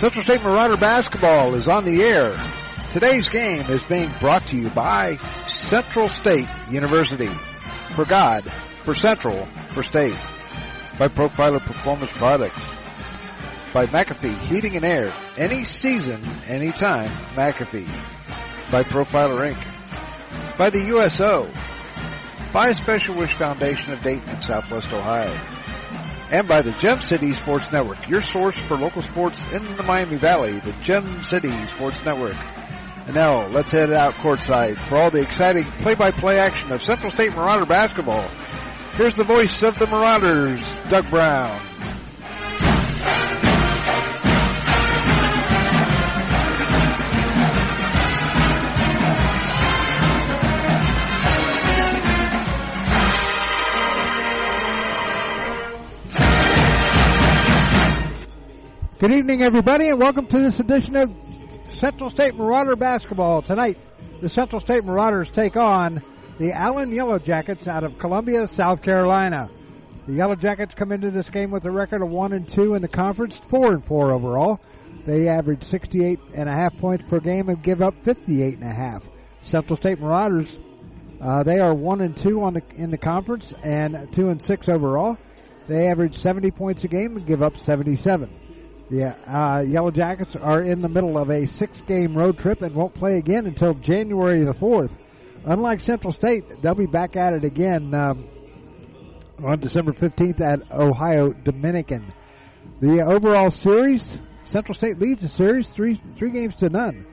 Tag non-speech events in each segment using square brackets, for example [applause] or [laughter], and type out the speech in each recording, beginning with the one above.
Central State Marauder basketball is on the air. Today's game is being brought to you by Central State University. For God, for Central, for State. By Profiler Performance Products. By McAfee Heating and Air. Any season, anytime, McAfee. By Profiler Inc. By the USO. By Special Wish Foundation of Dayton and Southwest Ohio and by the Gem City Sports Network, your source for local sports in the Miami Valley, the Gem City Sports Network. And now, let's head out courtside for all the exciting play-by-play action of Central State Marauder basketball. Here's the voice of the Marauders, Doug Brown. Good evening, everybody, and welcome to this edition of Central State Marauder basketball. Tonight, the Central State Marauders take on the Allen Yellow Jackets out of Columbia, South Carolina. The Yellow Jackets come into this game with a record of one and two in the conference, four and four overall. They average 68 and a half points per game and give up 58 and a half. Central State Marauders, uh, they are one and two on the, in the conference and two and six overall. They average 70 points a game and give up 77. The uh, Yellow Jackets are in the middle of a six-game road trip and won't play again until January the 4th. Unlike Central State, they'll be back at it again um, on December 15th at Ohio Dominican. The overall series, Central State leads the series three three games to none.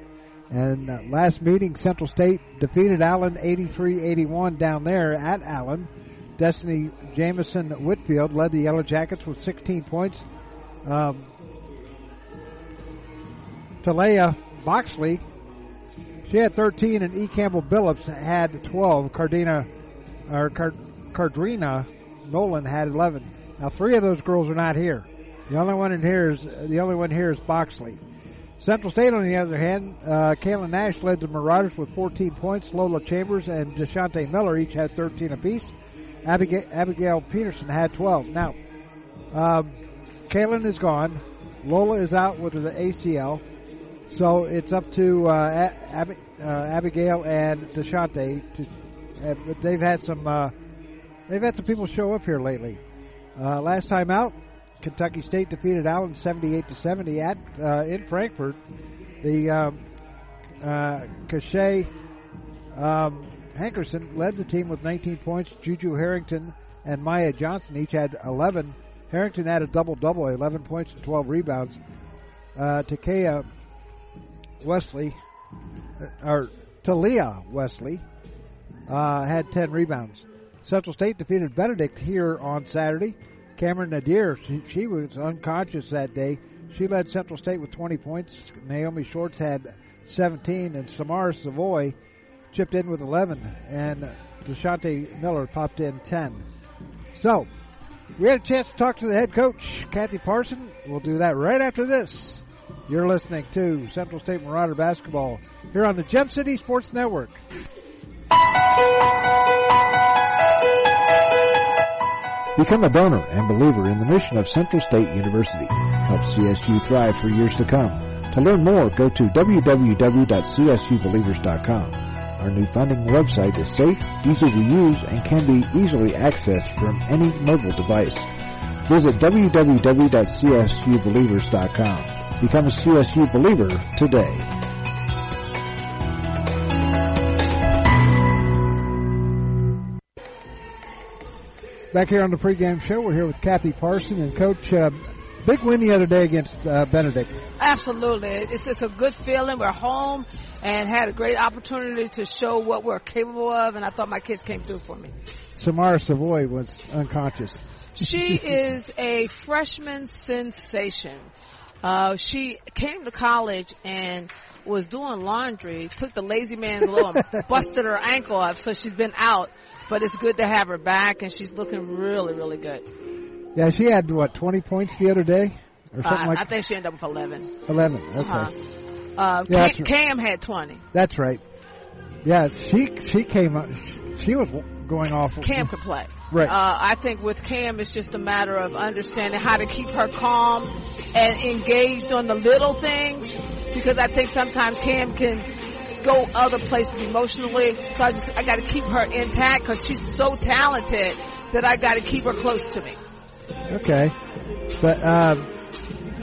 And uh, last meeting, Central State defeated Allen 83-81 down there at Allen. Destiny Jamison Whitfield led the Yellow Jackets with 16 points. Um, Talea Boxley, she had 13, and E. Campbell Billups had 12. Cardina, or Card, Cardrina Nolan had 11. Now, three of those girls are not here. The only one in here is the only one here is Boxley. Central State, on the other hand, uh, Kaylin Nash led the Marauders with 14 points. Lola Chambers and Deshante Miller each had 13 apiece. Abigail, Abigail Peterson had 12. Now, um, Kaylin is gone. Lola is out with the ACL. So it's up to uh, Ab- uh, Abigail and Deshante. To, they've had some uh, they've had some people show up here lately. Uh, last time out, Kentucky State defeated Allen 78 to 70 at uh, in Frankfort. The um, uh, Cachet um, Hankerson led the team with 19 points. Juju Harrington and Maya Johnson each had 11. Harrington had a double double, 11 points and 12 rebounds. Uh, Takea Wesley, or Talia Wesley, uh, had 10 rebounds. Central State defeated Benedict here on Saturday. Cameron Nadir, she, she, was unconscious that day. She led Central State with 20 points. Naomi Shorts had 17, and Samara Savoy chipped in with 11, and Deshante Miller popped in 10. So, we had a chance to talk to the head coach, Kathy Parson. We'll do that right after this. You're listening to Central State Marauder Basketball here on the Gem City Sports Network. Become a donor and believer in the mission of Central State University. Help CSU thrive for years to come. To learn more, go to www.csubelievers.com. Our new funding website is safe, easy to use, and can be easily accessed from any mobile device. Visit www.csubelievers.com. Become a CSU believer today. Back here on the pregame show, we're here with Kathy Parson and Coach. Uh, big win the other day against uh, Benedict. Absolutely, it's it's a good feeling. We're home and had a great opportunity to show what we're capable of, and I thought my kids came through for me. Samara Savoy was unconscious. She [laughs] is a freshman sensation. Uh, she came to college and was doing laundry, took the lazy man's little [laughs] busted her ankle up, so she's been out. But it's good to have her back, and she's looking really, really good. Yeah, she had what twenty points the other day, or something Uh, like I think she ended up with eleven. eleven. Okay, Uh-huh. Uh, Yeah, Cam, that's right. Cam had twenty. that's right. Yeah, she she came up. she was going off. Cam could play. Right. Uh, I think with Cam, it's just a matter of understanding how to keep her calm and engaged on the little things because I think sometimes Cam can go other places emotionally. So I just, I got to keep her intact because she's so talented that I got to keep her close to me. Okay. But, um,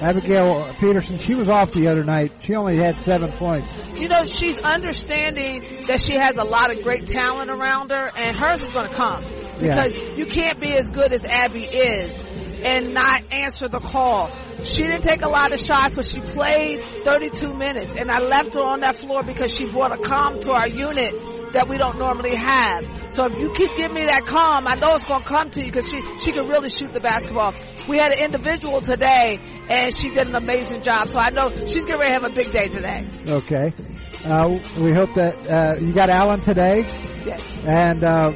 Abigail Peterson, she was off the other night. She only had seven points. You know, she's understanding that she has a lot of great talent around her, and hers is going to come because Yeah. you can't be as good as Abby is and not answer the call. She didn't take a lot of shots, but she played 32 minutes, and I left her on that floor because she brought a calm to our unit that we don't normally have. So if you keep giving me that calm, I know it's going to come to you because she she can really shoot the basketball. We had an individual today, and she did an amazing job. So I know she's getting ready to have a big day today. Okay. Uh, we hope that, uh, you got Allen today Yes. and, uh,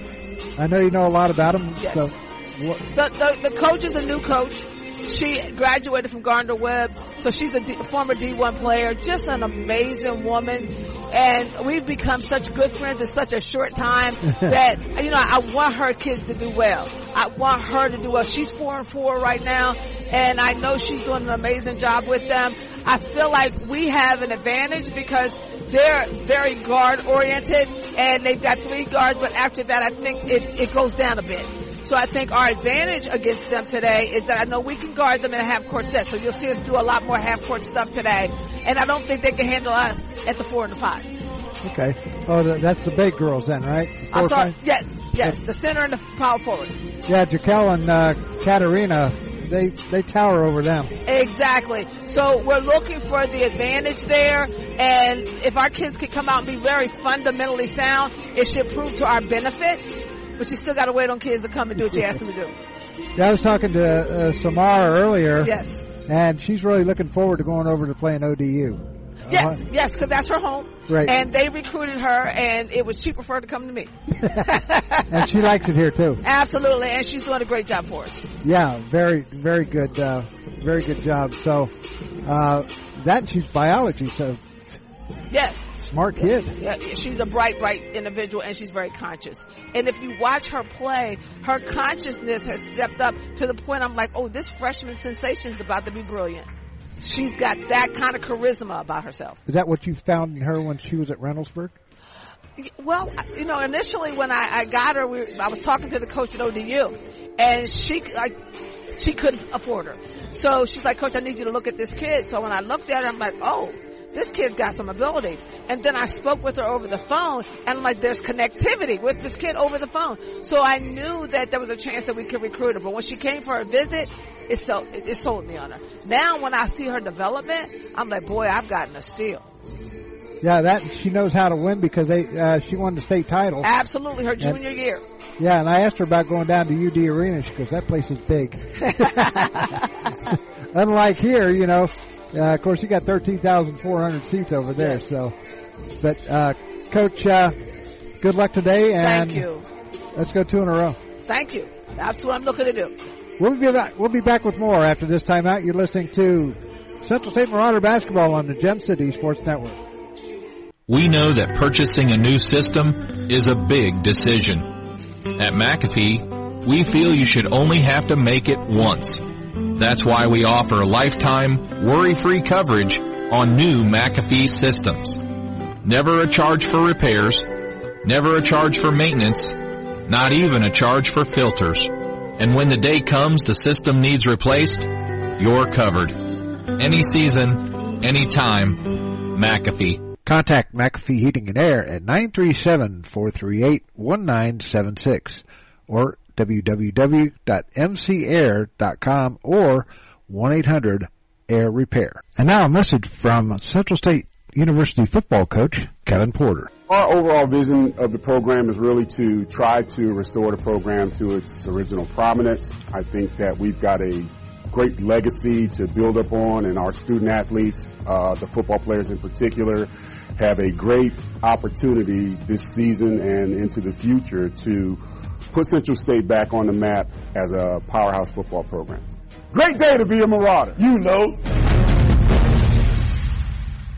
I know you know a lot about him. Yes. So, what, The, the, the coach is a new coach. She graduated from Gardner Webb, so she's a D, former D1 player, just an amazing woman. And we've become such good friends in such a short time [laughs] that, you know, I want her kids to do well. I want her to do well. She's four and four right now, and I know she's doing an amazing job with them. I feel like we have an advantage because they're very guard oriented and they've got three guards, but after that I think it, it goes down a bit. So I think our advantage against them today is that I know we can guard them in a half court set. So you'll see us do a lot more half court stuff today. And I don't think they can handle us at the four and the five. okay. Oh, the, that's the big girls then, right? I'm sorry. five? Yes, yes. The center and the power forward. Yeah, Jaquel and, uh, Katarina, they, they tower over them. Exactly. So we're looking for the advantage there. And if our kids can come out and be very fundamentally sound, it should prove to our benefit. But you still got to wait on kids to come and do what you ask them to do. Yeah, I was talking to, uh, Samara earlier. Yes. And she's really looking forward to going over to play playing ODU. Yes, Uh, yes, because that's her home. Right. And they recruited her, and it was cheaper for her to come to me. [laughs] and she likes it here too. Absolutely, and she's doing a great job for us. Yeah, very, very good, uh, very good job. So, uh, that she's biology, so Yes. Smart kid. Yeah, she's a bright, bright individual and she's very conscious. And if you watch her play, her consciousness has stepped up to the point I'm like, oh, this freshman sensation is about to be brilliant. She's got that kind of charisma about herself. Is that what you found in her when she was at Reynoldsburg? Well, you know, initially when I, I got her, we, I was talking to the coach at ODU, and she like she couldn't afford her. So she's like, Coach, I need you to look at this kid. So when I looked at her, I'm like, oh, this kid's got some ability. And then I spoke with her over the phone, and I'm like, there's connectivity with this kid over the phone. So I knew that there was a chance that we could recruit her. But when she came for a visit, it sold, it, sold me on her. Now when I see her development, I'm like, boy, I've gotten a steal. Yeah, that she knows how to win because they uh, she won the state title. Absolutely, her junior year. Yeah, and I asked her about going down to UD Arena. She goes, "That place is big." [laughs] [laughs] Unlike here, you know, uh, of course you got thirteen thousand four hundred seats over there. So, but uh, Coach, uh, good luck today, and Thank you. let's go two in a row. Thank you. That's what I'm looking to do. We'll be back. We'll be back with more after this timeout. You're listening to Central State Marauder basketball on the Gem City Sports Network. We know that purchasing a new system is a big decision. At McAfee, we feel you should only have to make it once. That's why we offer lifetime, worry-free coverage on new McAfee systems. Never a charge for repairs, never a charge for maintenance, not even a charge for filters. And when the day comes the system needs replaced, you're covered. Any season, any time, McAfee. Contact McAfee Heating and Air at 937-438-1976 or www.mcair.com or 1-800-AIR-REPAIR. And now a message from Central State University football coach Kevin Porter. Our overall vision of the program is really to try to restore the program to its original prominence. I think that we've got a great legacy to build up on and our student athletes, uh, the football players in particular, have a great opportunity this season and into the future to put Central State back on the map as a powerhouse football program. Great day to be a Marauder. You know.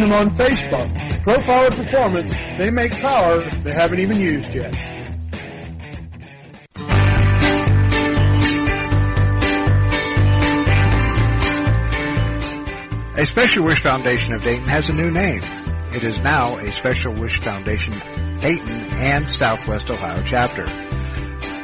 them on Facebook. Profiler Performance, they make power they haven't even used yet. A Special Wish Foundation of Dayton has a new name. It is now a Special Wish Foundation Dayton and Southwest Ohio chapter.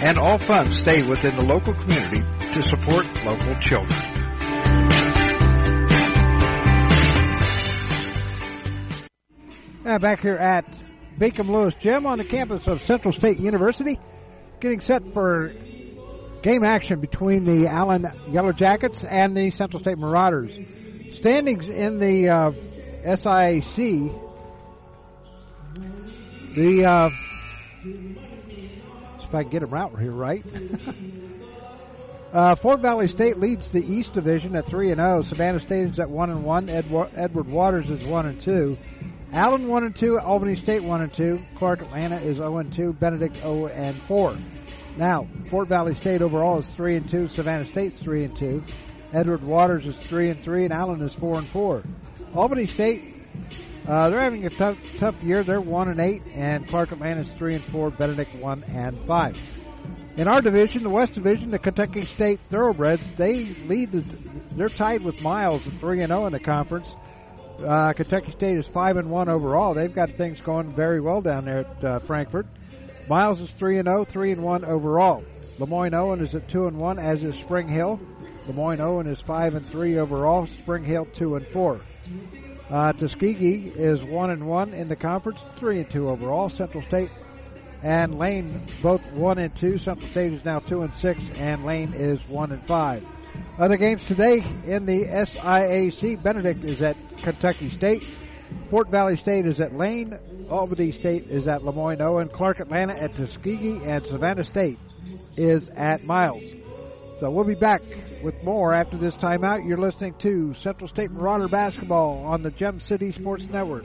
and all funds stay within the local community to support local children. Uh, back here at Beacom Lewis Gym on the campus of Central State University, getting set for game action between the Allen Yellow Jackets and the Central State Marauders. Standings in the uh, SIAC, the uh, if I can get them out here right. [laughs] Uh, Fort Valley State leads the East Division at three and zero. Savannah State is at one and one. Edward, Waters is one and two. Allen one and two. Albany State one and two. Clark Atlanta is zero and two. Benedict zero and four. Now Fort Valley State overall is three and two. Savannah State's three and two. Edward Waters is three and three, and Allen is four and four. Albany State, uh, they're having a tough tough year. They're one and eight, and Clark Atlanta is three and four. Benedict one and five. In our division, the West Division, the Kentucky State Thoroughbreds, they lead. The, they're tied with Miles at three and zero in the conference. Uh, Kentucky State is five and one overall. They've got things going very well down there at uh, Frankfort. Miles is three and zero, three and one overall. Lemoyne Owen is at two and one, as is Spring Hill. Lemoyne Owen is five and three overall. Spring Hill two and four. Uh, Tuskegee is one and one in the conference, three and two overall. Central State and Lane both one and two. Central State is now two and six, and Lane is one and five. Other games today in the SIAC: Benedict is at Kentucky State, Fort Valley State is at Lane, Albany State is at Lemoyne Owen, Clark Atlanta at Tuskegee, and Savannah State is at Miles. So we'll be back with more after this timeout. You're listening to Central State Marauder Basketball on the Gem City Sports Network.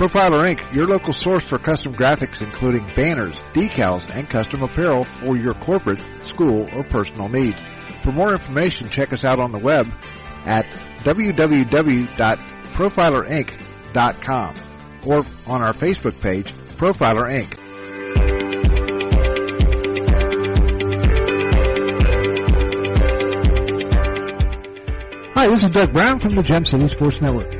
Profiler Inc., your local source for custom graphics including banners, decals, and custom apparel for your corporate, school, or personal needs. For more information, check us out on the web at www.profilerinc.com or on our Facebook page, Profiler Inc. Hi, this is Doug Brown from the Gem City Sports Network.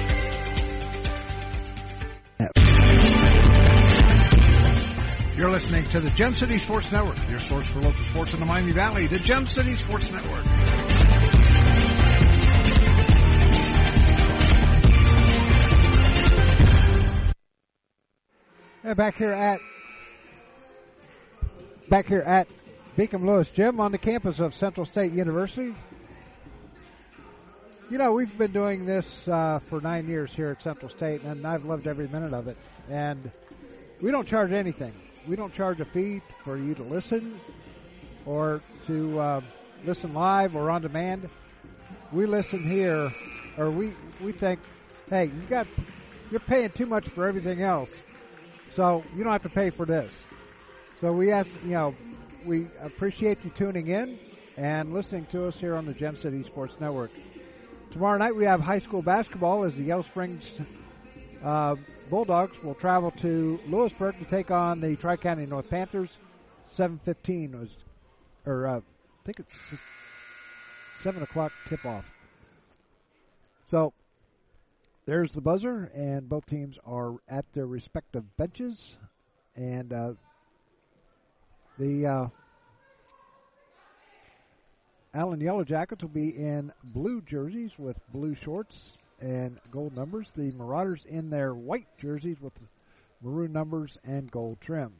You're listening to the Gem City Sports Network, your source for local sports in the Miami Valley, the Gem City Sports Network. And back here at back here at Beacom Lewis Gym on the campus of Central State University. You know, we've been doing this uh, for nine years here at Central State, and I've loved every minute of it. And we don't charge anything. We don't charge a fee for you to listen or to uh, listen live or on demand. We listen here, or we we think, hey, you got you're paying too much for everything else, so you don't have to pay for this. So we ask, you know, we appreciate you tuning in and listening to us here on the Gem City Sports Network. Tomorrow night we have high school basketball as the Yellow Springs uh, Bulldogs will travel to Lewisburg to take on the Tri County North Panthers. Seven fifteen was, or uh, I think it's seven o'clock tip off. So there's the buzzer, and both teams are at their respective benches, and uh, the uh, Allen Yellow Jackets will be in blue jerseys with blue shorts and gold numbers. The Marauders in their white jerseys with maroon numbers and gold trim.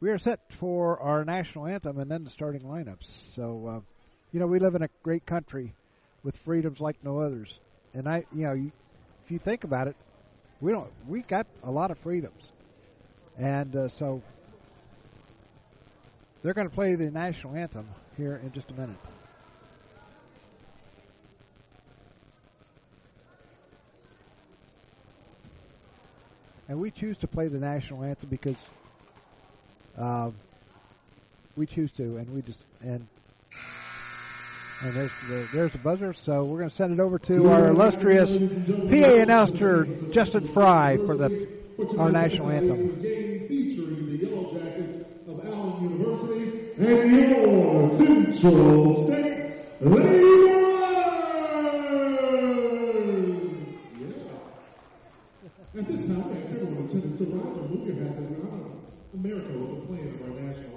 We are set for our national anthem and then the starting lineups. So, uh, you know, we live in a great country with freedoms like no others. And I, you know, you, if you think about it, we don't, we got a lot of freedoms. And uh, so they're going to play the national anthem here in just a minute. And we choose to play the national anthem because uh, we choose to, and we just and and there's the, there's the buzzer. So we're going to send it over to our illustrious PA announcer Justin Fry for the our national anthem. And your Central State Raiders. Yeah. At this time, I ask everyone attending to rise or move your hats as we honor America with the plan of our national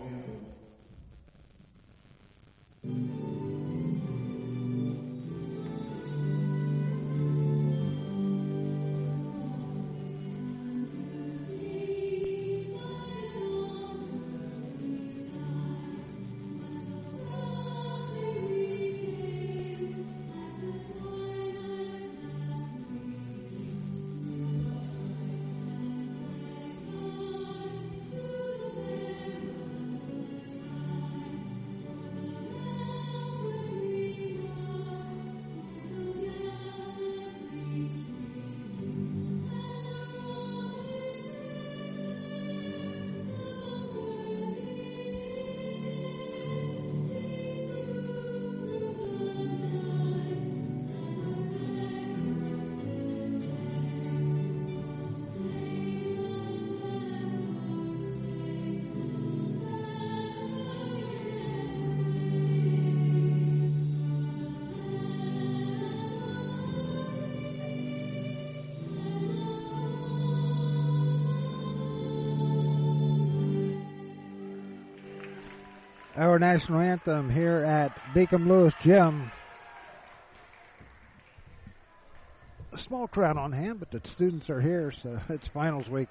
national anthem here at Beacom Lewis Gym. A small crowd on hand, but the students are here, so [laughs] it's finals week.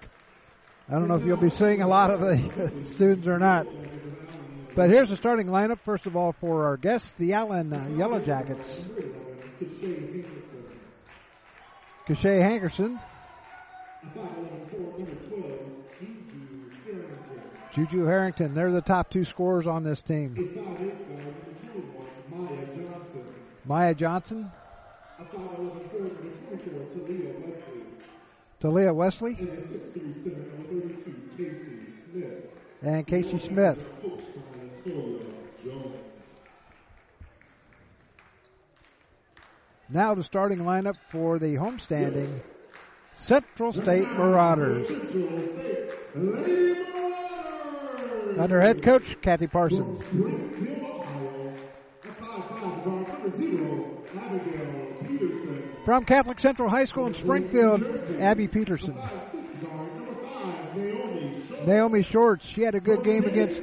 I don't know if you'll be seeing a lot of the [laughs] students or not. But here's the starting lineup. First of all, for our guests, the Allen uh, Yellow Jackets. Cachet Hankerson. Juju Harrington. They're the top two scorers on this team. Maya Johnson. Talia Wesley. And Casey Smith. Now the starting lineup for the homestanding Central State Marauders. Under head coach Kathy Parsons. From Catholic Central High School in Springfield, Abby Peterson. Naomi Shorts, she had a good game against.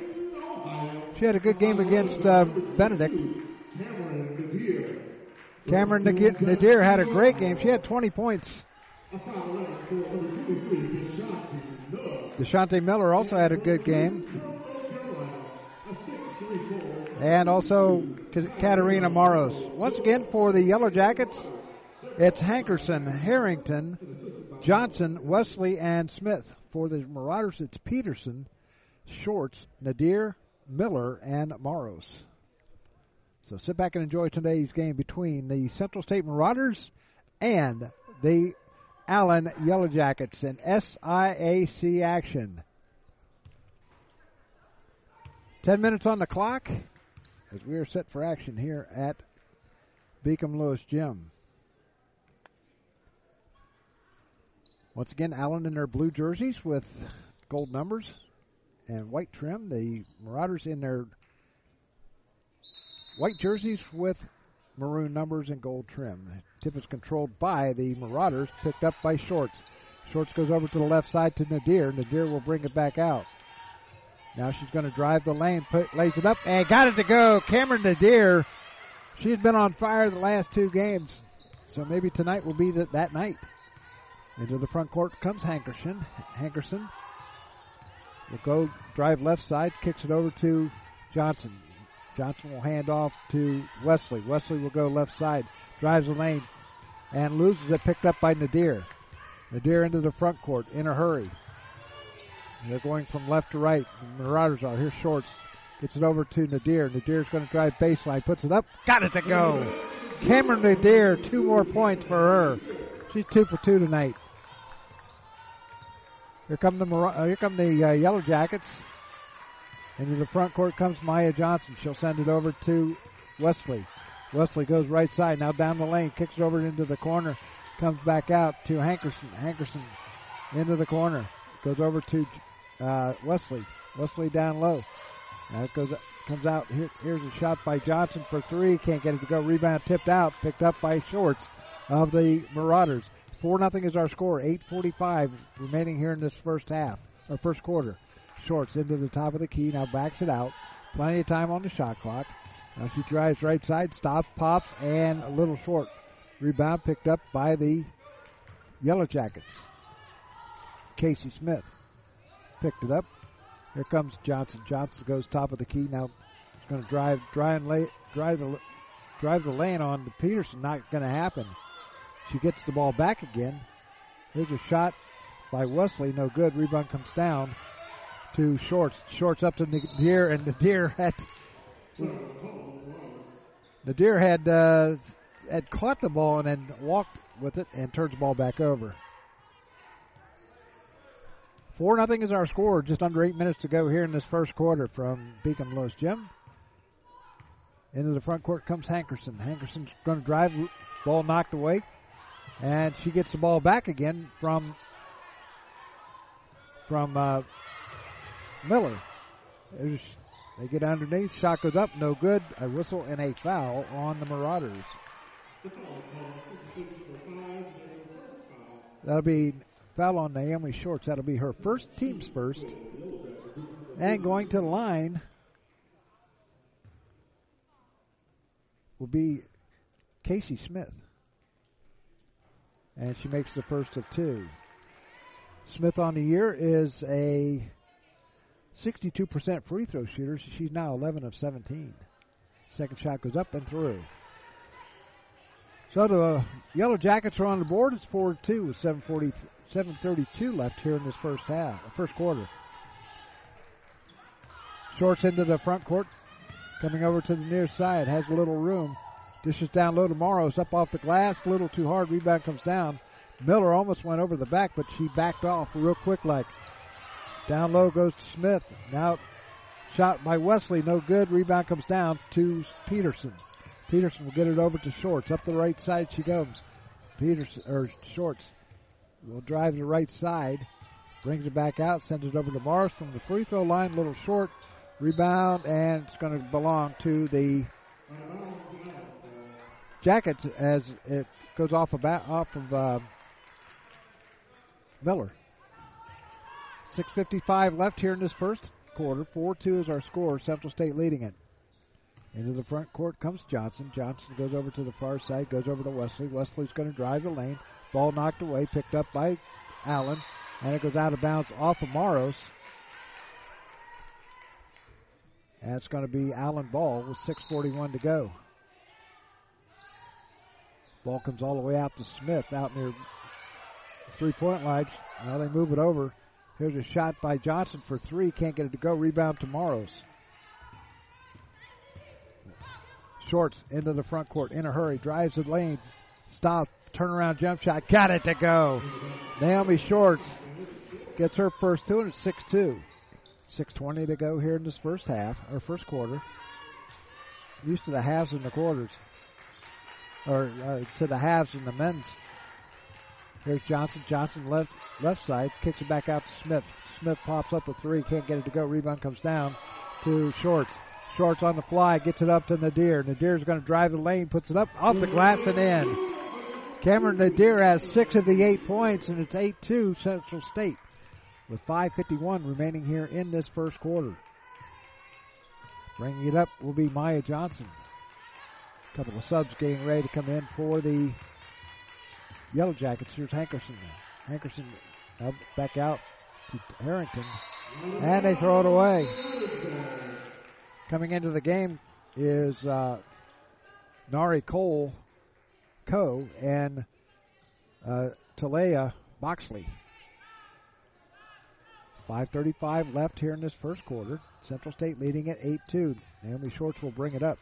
She had a good game against uh, Benedict. Cameron Nadir had a great game. She had 20 points. Deshante Miller also had a good game. And also Katarina Maros. Once again for the Yellow Jackets, it's Hankerson, Harrington, Johnson, Wesley, and Smith. For the Marauders, it's Peterson, Shorts, Nadir, Miller, and Maros. So sit back and enjoy today's game between the Central State Marauders and the Allen Yellow Jackets in SIAC action. Ten minutes on the clock as we are set for action here at Beacom Lewis Gym. Once again, Allen in their blue jerseys with gold numbers and white trim. The Marauders in their white jerseys with maroon numbers and gold trim. Tip is controlled by the Marauders, picked up by Shorts. Shorts goes over to the left side to Nadir. Nadir will bring it back out. Now she's going to drive the lane, put, lays it up, and got it to go. Cameron Nadir, she's been on fire the last two games, so maybe tonight will be the, that night. Into the front court comes Hankerson. Hankerson will go drive left side, kicks it over to Johnson. Johnson will hand off to Wesley. Wesley will go left side, drives the lane, and loses it, picked up by Nadir. Nadir into the front court in a hurry. They're going from left to right. The Marauders are. Here's Shorts. Gets it over to Nadir. Nadir's going to drive baseline. Puts it up. Got it to go. Cameron Nadir, two more points for her. She's two for two tonight. Here come the uh, here come the uh, Yellow Jackets. Into the front court comes Maya Johnson. She'll send it over to Wesley. Wesley goes right side. Now down the lane. Kicks it over into the corner. Comes back out to Hankerson. Hankerson into the corner. Goes over to uh, Wesley. Wesley down low. It goes comes out. Here, here's a shot by Johnson for three. Can't get it to go. Rebound tipped out. Picked up by Shorts of the Marauders. Four nothing is our score. Eight forty five remaining here in this first half or first quarter. Shorts into the top of the key. Now backs it out. Plenty of time on the shot clock. Now she drives right side, stops, pops, and a little short. Rebound picked up by the Yellow Jackets. Casey Smith picked it up. Here comes Johnson. Johnson goes top of the key. Now going to drive, drive and lay, drive the, drive the lane on to Peterson. Not going to happen. She gets the ball back again. Here's a shot by Wesley. No good. Rebound comes down to Shorts. Shorts up to Nadir, and Nadir had Nadir had uh, had caught the ball and then walked with it and turns the ball back over. Four nothing is our score. Just under eight minutes to go here in this first quarter from Beacom Lewis Gym. Into the front court comes Hankerson. Hankerson's going to drive, ball knocked away, and she gets the ball back again from from uh, Miller. Was, they get underneath, shot goes up, no good. A whistle and a foul on the Marauders. That'll be foul on Naomi Shorts. That'll be her first, team's first. And going to the line will be Casey Smith. And she makes the first of two. Smith on the year is a 62% free throw shooter. She's now 11 of 17. Second shot goes up and through. So the Yellow Jackets are on the board. It's 4-2 with 740, 7.32 left here in this first half, uh, first quarter. Shorts into the front court. Coming over to the near side. Has a little room. Dishes down low to Maros. Up off the glass. A little too hard. Rebound comes down. Miller almost went over the back, but she backed off real quick like. Down low goes to Smith. Now shot by Wesley. No good. Rebound comes down to Peterson. Peterson will get it over to Shorts. Up the right side she goes. Peterson or Shorts will drive the right side, brings it back out, sends it over to Maros from the free throw line, little short rebound, and it's going to belong to the Jackets as it goes off about off of uh, Miller. 6.55 left here in this first quarter. 4 2 is our score. Central State leading it. Into the front court comes Johnson. Johnson goes over to the far side, goes over to Wesley. Wesley's going to drive the lane. Ball knocked away, picked up by Allen, and it goes out of bounds off of Maros. That's going to be Allen Ball with 6.41 to go. Ball comes all the way out to Smith out near three point line. Now they move it over. Here's a shot by Johnson for three. Can't get it to go. Rebound to Maros. Shorts into the front court in a hurry. Drives the lane. Stop. Turnaround jump shot. Got it to go. Naomi Shorts gets her first two and it's 6 2. 6.20 to go here in this first half, or first quarter. Used to the halves and the quarters. Or uh, to the halves and the men's. Here's Johnson. Johnson left left side. Kicks it back out to Smith. Smith pops up a three. Can't get it to go. Rebound comes down to Shorts. Shorts on the fly. Gets it up to Nadir. Nadir's going to drive the lane. Puts it up off the glass and in. Cameron Nadir has six of the eight points, and it's 8-2 Central State with 5.51 remaining here in this first quarter. Bringing it up will be Maya Johnson. A couple of subs getting ready to come in for the Yellow Jackets. Here's Hankerson. Hankerson uh, back out to Harrington. And they throw it away. Coming into the game is uh, Nari Cole Coe and uh, Talea Boxley. 5.35 left here in this first quarter. Central State leading at 8-2. Naomi Shorts will bring it up.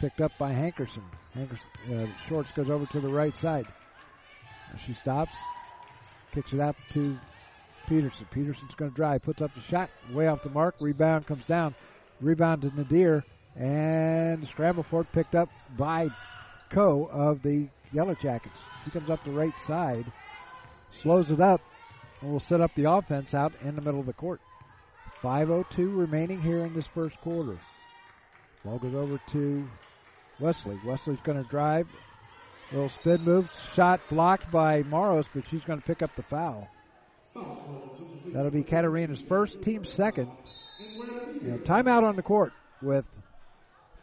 Picked up by Hankerson. Hankerson uh, Shorts goes over to the right side. She stops, kicks it out to Peterson. Peterson's going to drive, puts up the shot, way off the mark. Rebound comes down. Rebound to Nadir, and scramble for it picked up by Co of the Yellow Jackets. She comes up the right side, slows it up, and will set up the offense out in the middle of the court. 5.02 remaining here in this first quarter. Ball goes over to Wesley. Wesley's going to drive. Little spin move, shot blocked by Maros, but she's going to pick up the foul. That'll be Katarina's first, team second. And timeout on the court with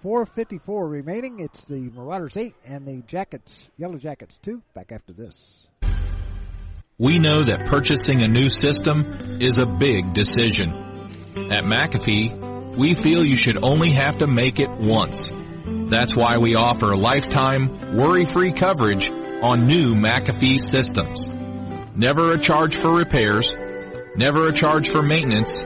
4.54 remaining. It's the Marauders 8 and the Jackets, Yellow Jackets 2. Back after this. We know that purchasing a new system is a big decision. At McAfee, we feel you should only have to make it once. That's why we offer lifetime, worry-free coverage on new McAfee systems. Never a charge for repairs, never a charge for maintenance,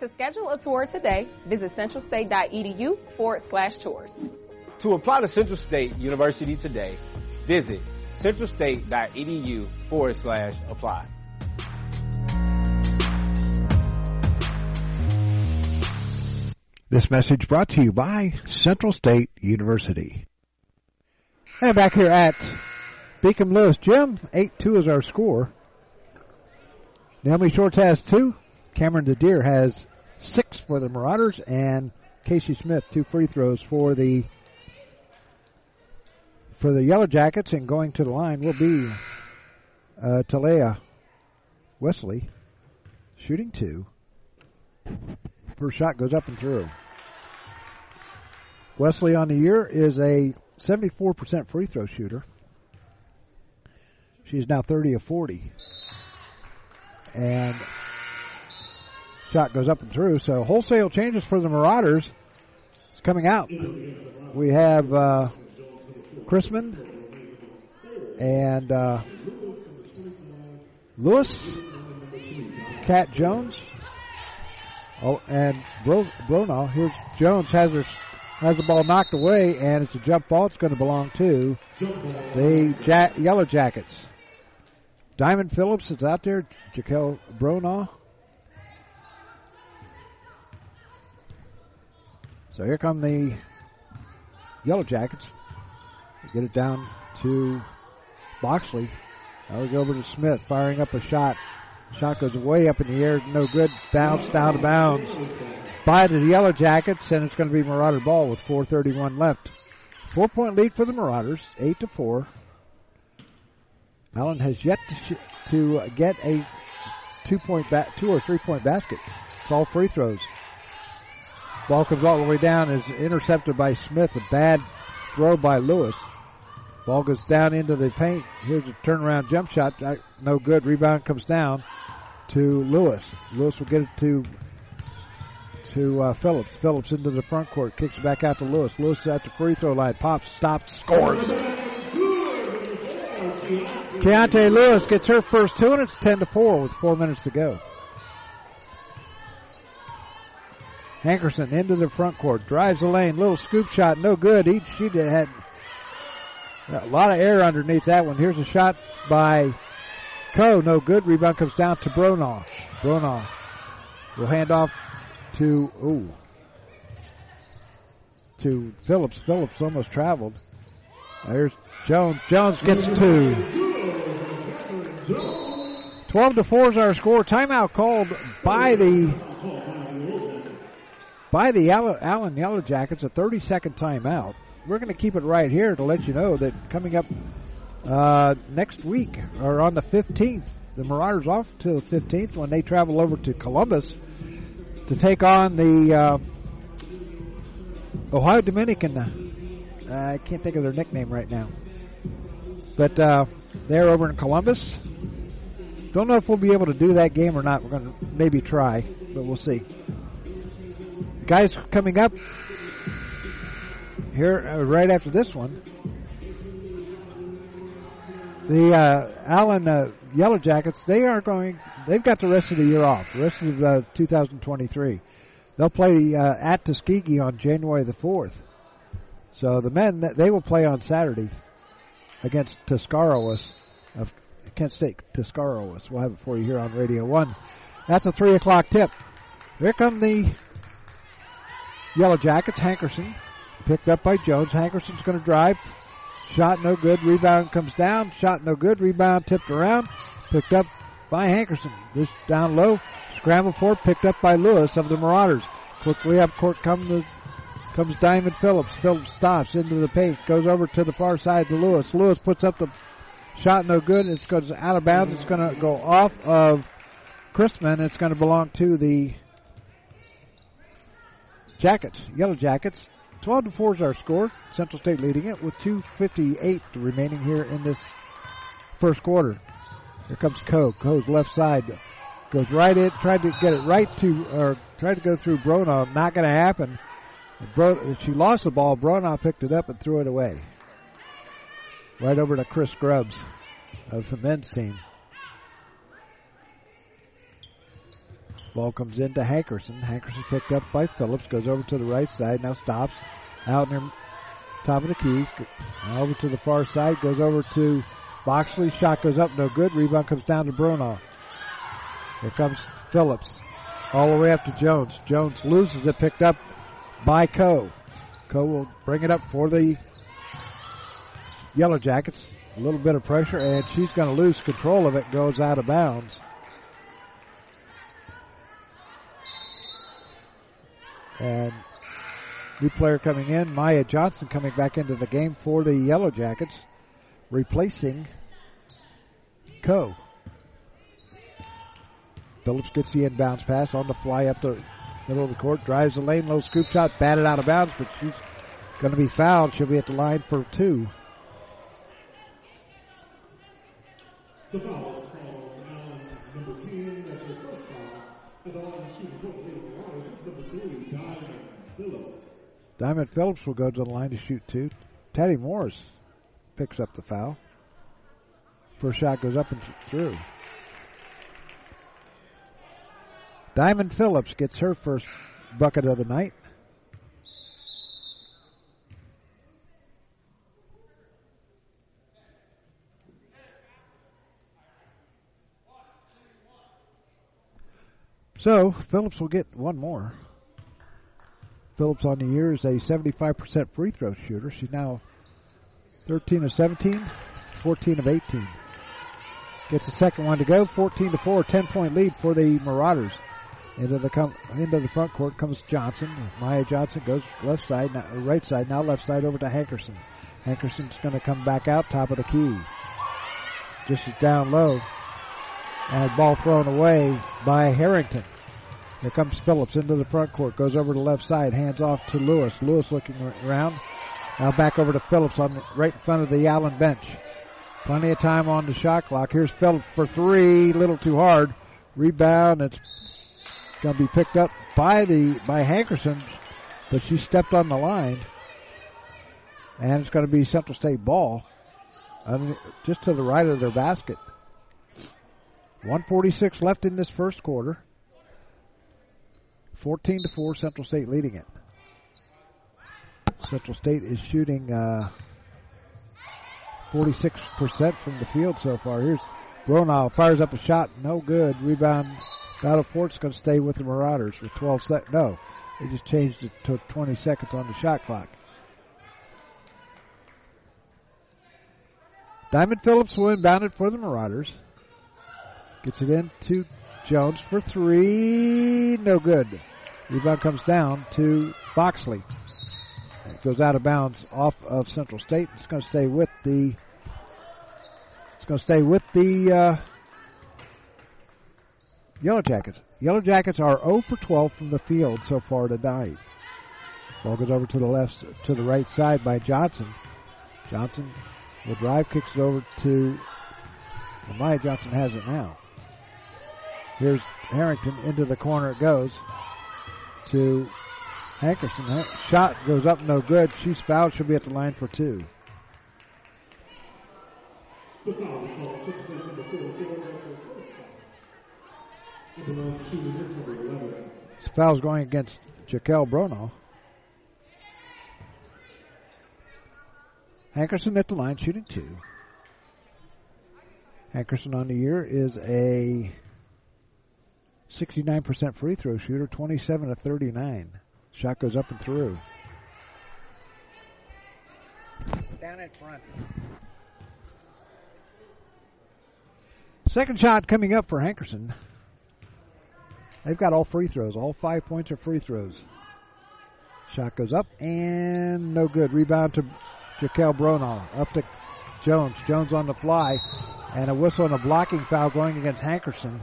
To schedule a tour today, visit centralstate.edu forward slash tours. To apply to Central State University today, visit centralstate.edu forward slash apply. This message brought to you by Central State University. And back here at Beacom Lewis Gym, 8-2 is our score. Naomi Shorts has two. Cameron Nadir has six for the Marauders, and Casey Smith two free throws for the for the Yellow Jackets. And going to the line will be uh, Talea Wesley, shooting two. First shot goes up and through. Wesley on the year is a 74% free throw shooter. She's now 30 of 40. And shot goes up and through. So wholesale changes for the Marauders. It's coming out. We have uh, Chrisman and uh, Lewis, Cat Jones, Oh, and Bro, Bronaugh, here's Jones has her has the ball knocked away, and it's a jump ball. It's going to belong to the ja- Yellow Jackets. Diamond Phillips is out there. Jaquel Bronaugh. So here come the Yellow Jackets. They get it down to Boxley. Now we go over to Smith, firing up a shot. Shot goes way up in the air, no good. Bounced out of bounds by the Yellow Jackets, and it's going to be Marauder ball with 4:31 left. Four point lead for the Marauders, eight to four. Allen has yet to, sh- to get a two point ba- two or three point basket. It's all free throws. Ball comes all the way down, is intercepted by Smith. A bad throw by Lewis. Ball goes down into the paint. Here's a turnaround jump shot. Uh, No good. Rebound comes down to Lewis. Lewis will get it to to uh, Phillips. Phillips into the front court. Kicks it back out to Lewis. Lewis is at the free throw line. Pops, stops, scores. Keontae Lewis gets her first two, and it's 10 to 4 with four minutes to go. Hankerson into the front court. Drives the lane. Little scoop shot. No good. Each she did, had a lot of air underneath that one. Here's a shot by Coe. No good. Rebound comes down to Bronaugh. Bronaugh will hand off to ooh to Phillips. Phillips almost traveled. There's Jones. Jones gets two. Twelve to four is our score. Timeout called by the by the Allen, Yellow Jackets. A 30 second timeout. We're going to keep it right here to let you know that coming up uh, next week or on the 15th, the Marauders off to the 15th when they travel over to Columbus to take on the uh, Ohio Dominican. I can't think of their nickname right now, but uh, they're over in Columbus. Don't know if we'll be able to do that game or not. We're going to maybe try, but we'll see. Guys coming up here uh, right after this one. The uh, Allen uh, Yellow Jackets, they are going. They've got the rest of the year off. The rest of uh, 2023. They'll play uh, at Tuskegee on January the fourth. So the men they will play on Saturday against Tuscarawas of Kent State. Tuscarawas. We'll have it for you here on Radio One. That's a three o'clock tip. Here come the Yellow Jackets. Hankerson picked up by Jones. Hankerson's going to drive. Shot no good. Rebound comes down. Shot no good. Rebound tipped around. Picked up by Hankerson. This down low. Scramble for. Picked up by Lewis of the Marauders. Quickly up court come the, comes Diamond Phillips. Phillips stops into the paint. Goes over to the far side to Lewis. Lewis puts up the shot no good. It goes out of bounds. It's going to go off of Chrisman. It's going to belong to the Jackets, Yellow Jackets. 12 to 4 is our score. Central State leading it with 2.58 remaining here in this first quarter. Here comes Coe. Coe's left side goes right in, tried to get it right to, or tried to go through Bronaugh. Not going to happen. Bro, she lost the ball. Bronaugh picked it up and threw it away. Right over to Chris Grubbs of the men's team. Ball comes into Hankerson. Hankerson picked up by Phillips. Goes over to the right side. Now stops. Out near top of the key. Over to the far side. Goes over to Boxley. Shot goes up. No good. Rebound comes down to Bruno. Here comes Phillips. All the way up to Jones. Jones loses it. Picked up by Coe. Coe will bring it up for the Yellow Jackets. A little bit of pressure, and she's going to lose control of it. Goes out of bounds. And new player coming in, Maya Johnson coming back into the game for the Yellow Jackets, replacing Coe. Phillips gets the inbounds pass on the fly up the middle of the court, drives the lane, low scoop shot, batted out of bounds, but she's going to be fouled. She'll be at the line for two. The foul number 10. That's her first foul. The line shooting Diamond Phillips. Diamond Phillips will go to the line to shoot two. Teddy Morris picks up the foul. First shot goes up and through. Diamond Phillips gets her first bucket of the night. So Phillips will get one more. Phillips on the year is a 75% free throw shooter. She's now 13 of 17, 14 of 18. Gets the second one to go, 14 to 4, 10 point lead for the Marauders. Into the com- into the front court comes Johnson. Maya Johnson goes left side, now, uh, right side, now left side over to Hankerson. Hankerson's going to come back out, top of the key. Just down low. And ball thrown away by Harrington. Here comes Phillips into the front court, goes over to left side, hands off to Lewis. Lewis looking around. Now back over to Phillips on right in front of the Allen bench. Plenty of time on the shot clock. Here's Phillips for three, little too hard. Rebound. It's going to be picked up by the by Hankerson, but she stepped on the line, and it's going to be Central State ball, mean, just to the right of their basket. 146 left in this first quarter. 14 to 4, Central State leading it. Central State is shooting uh, 46% from the field so far. Here's Bronaugh fires up a shot, no good. Rebound. Battle Fort's going to stay with the Marauders with 12 seconds. No, they just changed it to 20 seconds on the shot clock. Diamond Phillips will inbound it for the Marauders. Gets it in to Jones for three. No good. Rebound comes down to Boxley. It goes out of bounds off of Central State. It's going to stay with the. It's going to stay with the uh, Yellow Jackets. Yellow Jackets are 0 for 12 from the field so far tonight. Ball goes over to the left, to the right side by Johnson. Johnson will drive, kicks it over to. Well, Maya Johnson has it now. Here's Harrington into the corner. It goes to Hankerson. Shot goes up, no good. She's fouled. She'll be at the line for two. The foul is called six seconds number four, four, that's her first foul. Number nine, shooting hit number 11. This foul's going against Jaquel Bronaugh. Hankerson at the line, shooting two. Hankerson on the year is a 69% free throw shooter, 27 to 39. Shot goes up and through. Down in front. Second shot coming up for Hankerson. They've got all free throws. All five points are free throws. Shot goes up and no good. Rebound to Jaquel Bronaugh. Up to Jones. Jones on the fly. And a whistle and a blocking foul going against Hankerson. The foul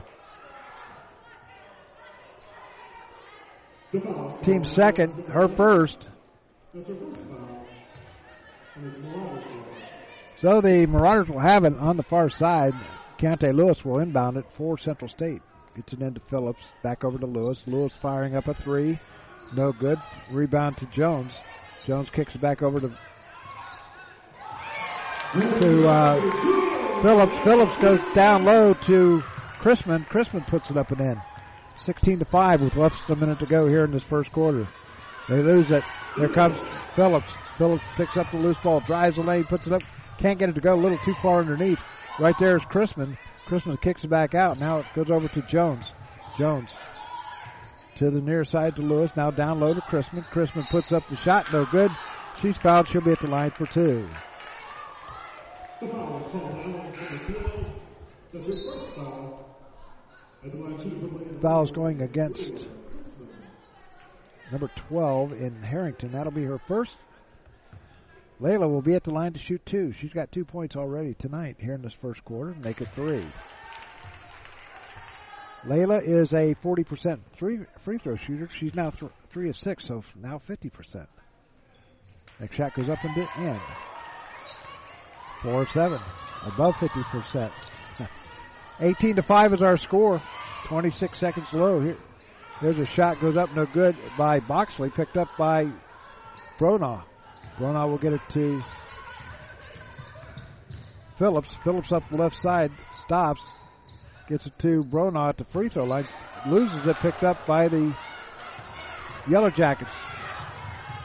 is Team second, her first. So the Marauders will have it on the far side. Keontae Lewis will inbound it for Central State. Gets it into Phillips. Back over to Lewis. Lewis firing up a three. No good. Rebound to Jones. Jones kicks it back over to to uh, Phillips. Phillips goes down low to Chrisman. Chrisman puts it up and in. 16 to 5 with less than a minute to go here in this first quarter. They lose it. There comes Phillips. Phillips picks up the loose ball, drives the lane, puts it up. Can't get it to go a little too far underneath. Right there is Chrisman. Chrisman kicks it back out. Now it goes over to Jones. Jones to the near side to Lewis. Now down low to Chrisman. Chrisman puts up the shot. No good. She's fouled. She'll be at the line for two. The Fouls going against number 12 in Harrington. That'll be her first. Layla will be at the line to shoot two. She's got two points already tonight here in this first quarter. Make it three. Layla is a 40% free, free throw shooter. She's now th- three of six, so now 50%. Next shot goes up and in. Four of seven, above 50%. 18 to 5 is our score. 26 seconds low here. There's a shot goes up, no good by Boxley, picked up by Bronaugh. Bronaugh will get it to Phillips. Phillips up the left side, stops, gets it to Bronaugh at the free throw line. loses it, picked up by the Yellow Jackets.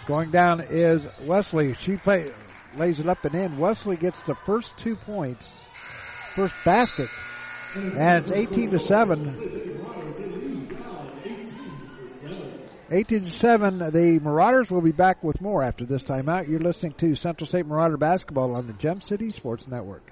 Going down is Wesley. She play, lays it up and in. Wesley gets the first two points, first basket, and it's 18 to 7. 18 to 7. The Marauders will be back with more after this timeout. You're listening to Central State Marauder Basketball on the Gem City Sports Network.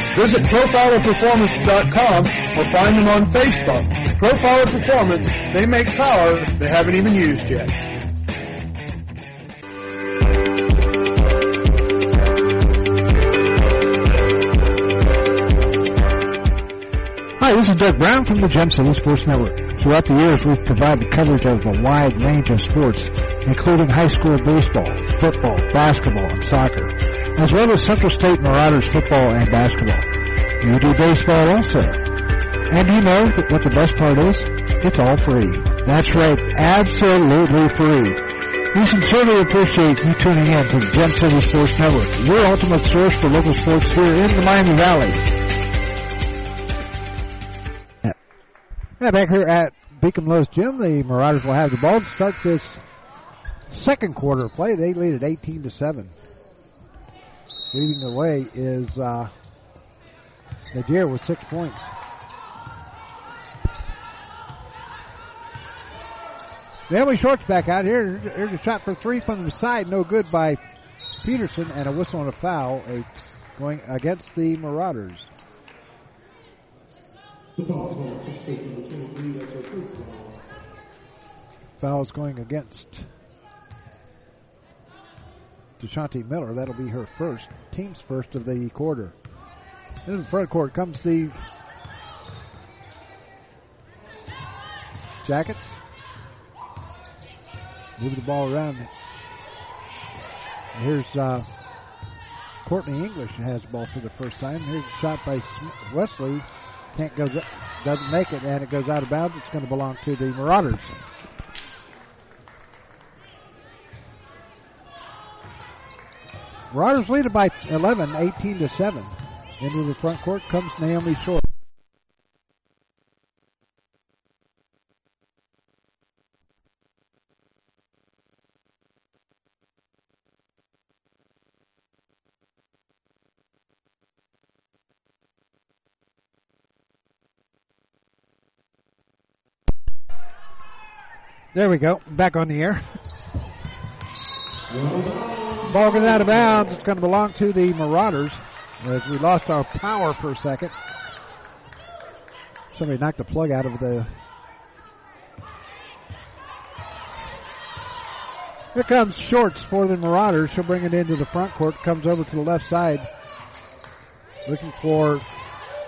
visit profilerperformance.com or find them on Facebook. Profiler Performance, they make power they haven't even used yet. Hi, this is Doug Brown from the Gem City Sports Network. Throughout the years, we've provided coverage of a wide range of sports, including high school baseball, football, basketball, and soccer, as well as Central State Marauders football and basketball. You do baseball also. And you know what the best part is? It's all free. That's right, absolutely free. We sincerely appreciate you tuning in to the Gem City Sports Network, your ultimate source for local sports here in the Miami Valley. Yeah, back here at Beacom Lewis Gym, the Marauders will have the ball to start this second quarter play. They lead at 18 to 7. Leading the way is uh, Nadir with six points. Naomi Shorts back out here. Here's a shot for three from the side. No good by Peterson and a whistle and a foul a, going against the Marauders. The foul is Deshanti Miller. That'll be her first, team's first of the quarter. Into the front court comes the Jackets. Move the ball around. Here's uh, Courtney English has the ball for the first time. Here's a shot by Wesley. Can't go, doesn't make it, and it goes out of bounds. It's going to belong to the Marauders. Marauders lead it by 11, 18 to 7. Into the front court comes Naomi Short. There we go. Back on the air. [laughs] Ball goes out of bounds. It's going to belong to the Marauders as we lost our power for a second. Somebody knocked the plug out of the. Here comes Shorts for the Marauders. She'll bring it into the front court. Comes over to the left side. Looking for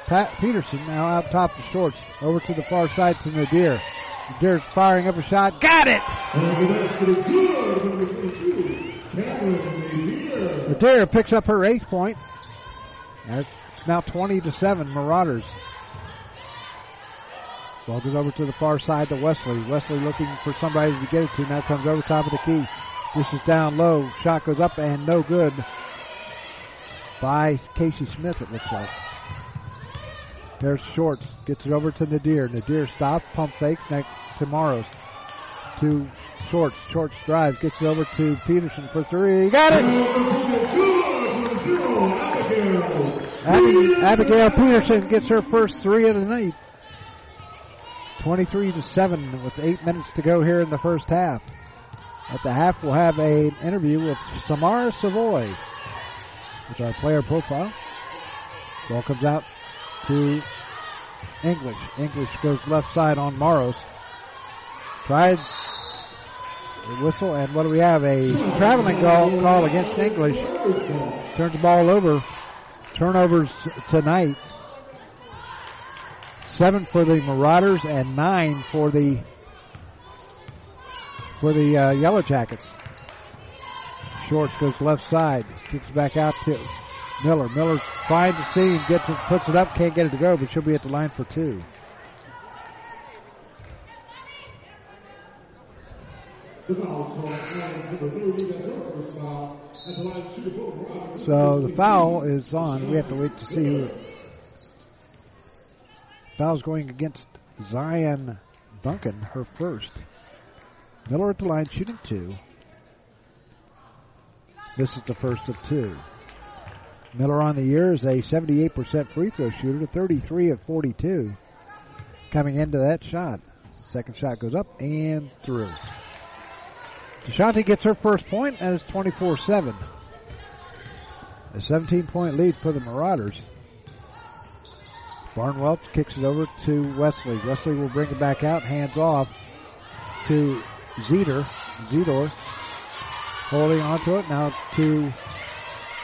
Pat Peterson now out top of Shorts. Over to the far side to Nadir. Nadir's firing up a shot. Got it! Nadir picks up her eighth point. It's now 20 to 7 Marauders. Ball goes over to the far side to Wesley. Wesley looking for somebody to get it to. Now comes over top of the key. This is down low. Shot goes up and no good by Casey Smith, it looks like. There's Shorts. Gets it over to Nadir. Nadir stops. Pump fakes. Next to Maros. To Shorts. Shorts drives. Gets it over to Peterson for three. Got it! Ab- Abigail Peterson gets her first three of the night. 23 to 7 with eight minutes to go here in the first half. At the half, we'll have an interview with Samara Savoy, which our player profile. Ball comes out to English. English goes left side on Maros. Tried the whistle, and what do we have? A traveling call, call against English. Turns the ball over. Turnovers tonight. Seven for the Marauders and nine for the for the uh, Yellow Jackets. Shorts goes left side, kicks back out to Miller. Miller finds the seam, gets it, puts it up, can't get it to go, but she'll be at the line for two. The foul is called on number 30. That's her first foul. At the line, shooting for the Marauders. So the foul is on. We have to wait to see who. Foul's going against Zion Duncan, her first. Miller at the line, shooting two. This is the first of two. Miller on the year is a 78% free throw shooter, 33 of 42. Coming into that shot. Second shot goes up and through. DeShanti gets her first point and it's 24 7. A 17 point lead for the Marauders. Barnwell kicks it over to Wesley. Wesley will bring it back out, hands off to Zeder. Zedor holding onto it now to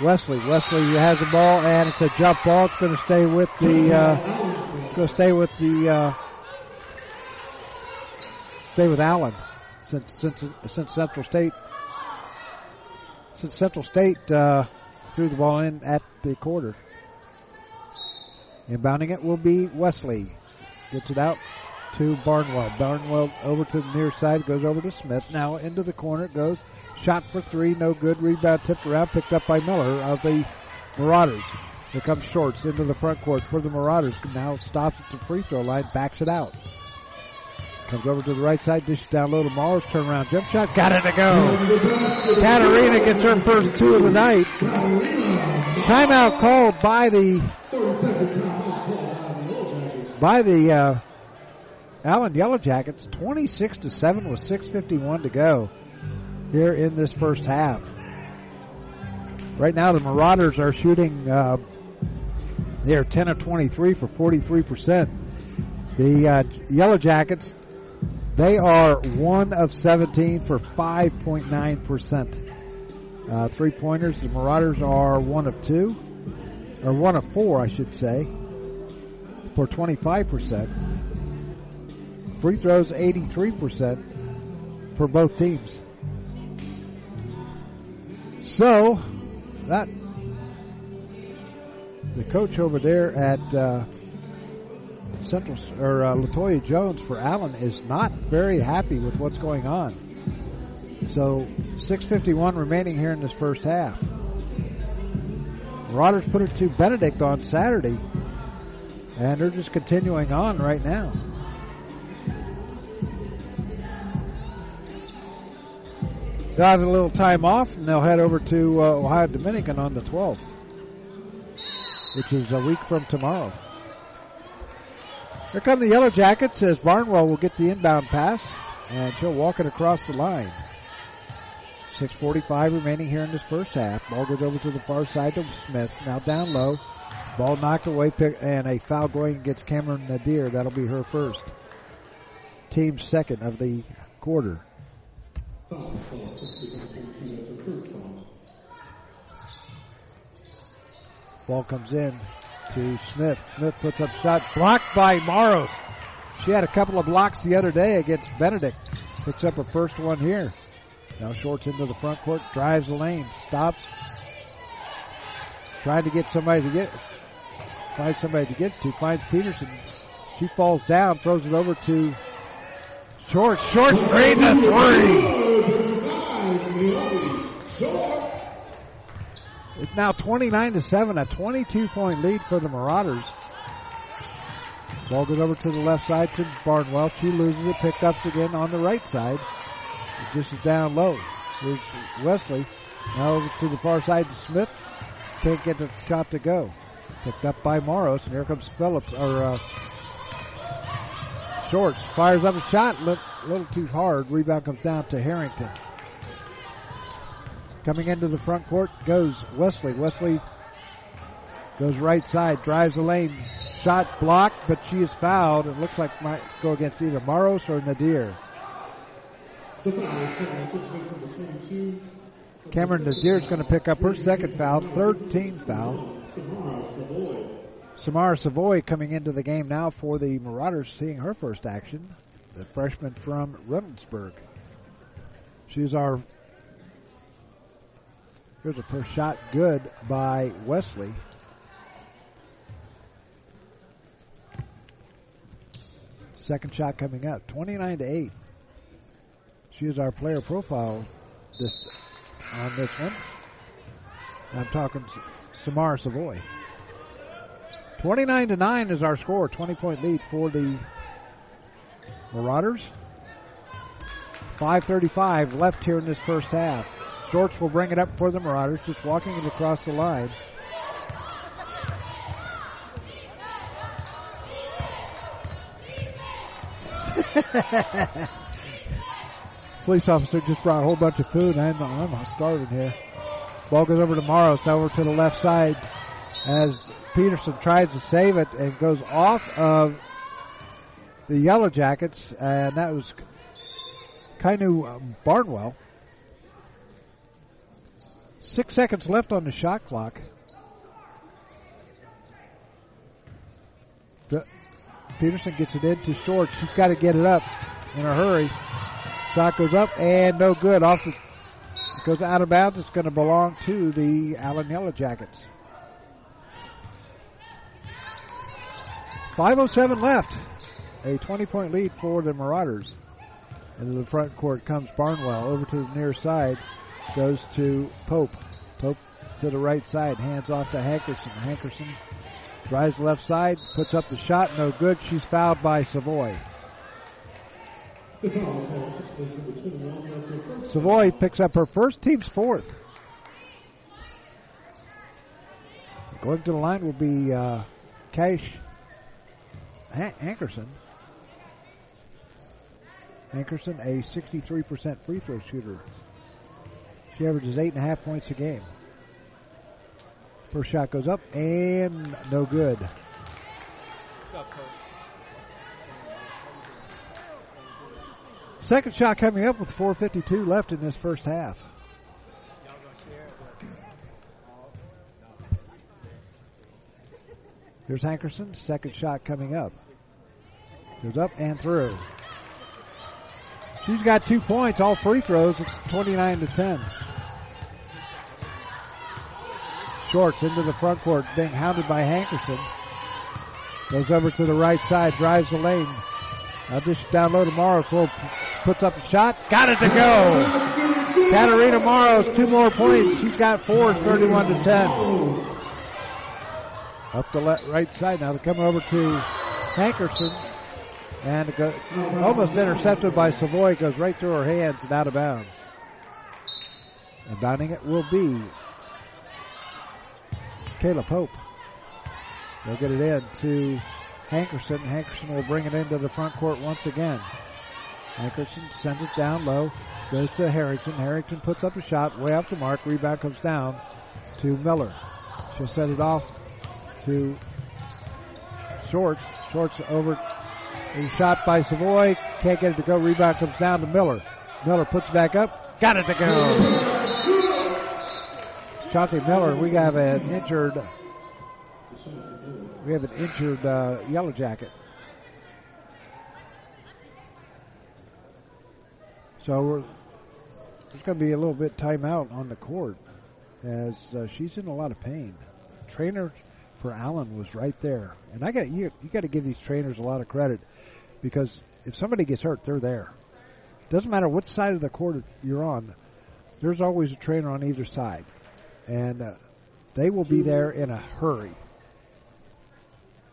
Wesley. Wesley has the ball and it's a jump ball. It's going to stay with the. Uh, going to stay with the. Uh, stay with Allen since since since Central State since Central State uh, threw the ball in at the quarter. Inbounding it will be Wesley. Gets it out to Barnwell. Barnwell over to the near side, goes over to Smith. Now into the corner it goes. Shot for three, no good. Rebound tipped around, picked up by Miller of the Marauders. Here comes Shorts into the front court for the Marauders. Now stops at the free throw line, backs it out. Comes over to the right side, dishes down low to Morris. Turnaround jump shot, got it to go. Katarina gets her first two of the night. Timeout called by the by the uh, Allen Yellow Jackets, 26 to seven with 6:51 to go here in this first half. Right now, the Marauders are shooting. Uh, they are 10 of 23 for 43 percent. The uh, Yellow Jackets, they are one of 17 for 5.9 percent. Uh, three pointers. The Marauders are one of two, or one of four, I should say, for 25 percent. Free throws 83 percent for both teams. So that the coach over there at uh, Central or uh, Latoya Jones for Allen is not very happy with what's going on. So 6:51 remaining here in this first half. Marauders put it to Benedict on Saturday, and they're just continuing on right now. They'll have a little time off, and they'll head over to uh, Ohio Dominican on the 12th, which is a week from tomorrow. Here come the Yellow Jackets as Barnwell will get the inbound pass, and she'll walk it across the line. 6.45 remaining here in this first half. Ball goes over to the far side to Smith. Now down low. Ball knocked away, pick, and a foul going against Cameron Nadir. That'll be her first. Team second of the quarter. Ball comes in to Smith. Smith puts up shot blocked by Maros. She had a couple of blocks the other day against Benedict. Picks up her first one here. Now shorts into the front court, drives the lane, stops, trying to get somebody to get, find somebody to get to, finds Peterson. She falls down, throws it over to Short. Short straight to three. It's now 29 to 7, a 22 point lead for the Marauders. Ball goes over to the left side to Barnwell. She loses it, picked up again on the right side. It just is down low. Here's Wesley. Now over to the far side to Smith. Can't get the shot to go. Picked up by Morris, and here comes Phillips, or, uh, Shorts. Fires up a shot, a little too hard. Rebound comes down to Harrington. Coming into the front court goes Wesley. Wesley goes right side, drives the lane. Shot blocked, but she is fouled. It looks like might go against either Maros or Nadir. Cameron Nadir is going to pick up her second foul, third team foul. Samara Savoy coming into the game now for the Marauders, seeing her first action. The freshman from Reynoldsburg. She's our. Here's a first shot, good by Wesley. Second shot coming up, 29 to 8. She is our player profile this on this one. I'm talking Samara Savoy. 29 to 9 is our score, 20 point lead for the Marauders. 5.35 left here in this first half. Shorts will bring it up for the Marauders, just walking it across the line. [laughs] Police officer just brought a whole bunch of food. I'm, I'm starving here. Ball goes over to Morrow. over to the left side as Peterson tries to save it and goes off of the Yellow Jackets, and that was Kainu Barnwell. Six seconds left on the shot clock. The, Peterson gets it into short. She's got to get it up in a hurry. Shot goes up and no good. Off the, goes out of bounds. It's going to belong to the Allen Yellow Jackets. 5.07 left. A 20 point lead for the Marauders. Into the front court comes Barnwell. Over to the near side. Goes to Pope. Pope to the right side. Hands off to Hankerson. Hankerson drives left side. Puts up the shot. No good. She's fouled by Savoy. Savoy picks up her first, team's fourth. Going to the line will be uh, Cash Hankerson. Hankerson, a 63% free throw shooter. She averages eight and a half points a game. First shot goes up and no good. Second shot coming up with 4.52 left in this first half. Here's Hankerson. Second shot coming up. Goes up and through. She's got two points, all free throws. It's 29 to 10. Shorts into the front court, being hounded by Hankerson. Goes over to the right side, drives the lane. Now this down low to Maros. puts up a shot. Got it to go. Katarina Maros, two more points. She's got four, 31 to 10. Up the left, right side now. They're coming over to Hankerson. And almost intercepted by Savoy. Goes right through her hands and out of bounds. And bounding it will be Caleb Pope. They'll get it in to Hankerson. Hankerson will bring it into the front court once again. Hankerson sends it down low. Goes to Harrington. Harrington puts up a shot way off the mark. Rebound comes down to Miller. She'll set it off to Shorts. Shorts over. A shot by Savoy. Can't get it to go. Rebound comes down to Miller. Miller puts it back up. Got it to go. Chauncey Miller, we have an injured. We have an injured uh, Yellow Jacket. So there's going to be a little bit timeout on the court as uh, she's in a lot of pain. Trainer for Allen was right there, and I got you. You got to give these trainers a lot of credit because if somebody gets hurt, they're there. Doesn't matter what side of the court you're on. There's always a trainer on either side and uh, they will be there in a hurry.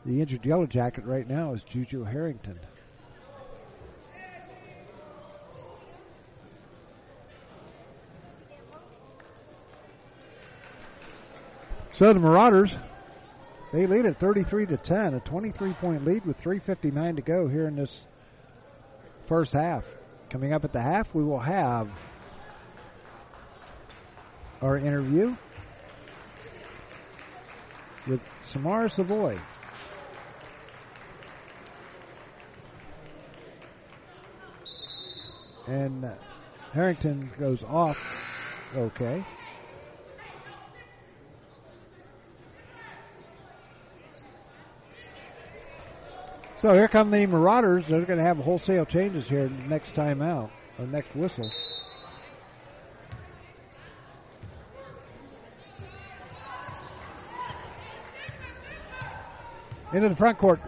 The injured Yellow Jacket right now is Juju Harrington. So the Marauders, they lead at 33 to 10, a 23 point lead with 3:59 to go here in this first half. Coming up at the half, we will have our interview with Samara Savoy. And Harrington goes off. Okay. So here come the Marauders. They're going to have wholesale changes here next time out, or next whistle. Into the front court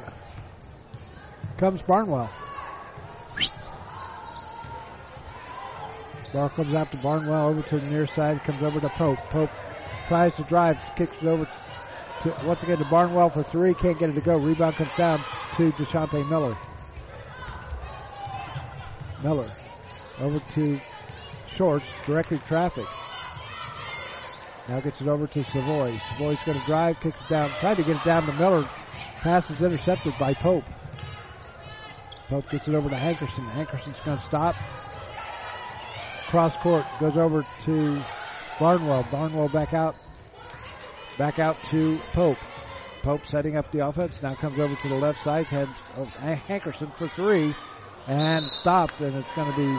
comes Barnwell. Ball comes out to Barnwell, over to the near side, comes over to Pope. Pope tries to drive, kicks it over to, once again to Barnwell for three, can't get it to go. Rebound comes down to Deshante Miller. Miller over to Shorts, directing traffic. Now gets it over to Savoy. Savoy's going to drive, kicks it down, tried to get it down to Miller. Pass is intercepted by Pope. Pope gets it over to Hankerson. Hankerson's going to stop. Cross court goes over to Barnwell. Barnwell back out. Back out to Pope. Pope setting up the offense. Now comes over to the left side. Heads of Hankerson for three. And stopped. And it's going to be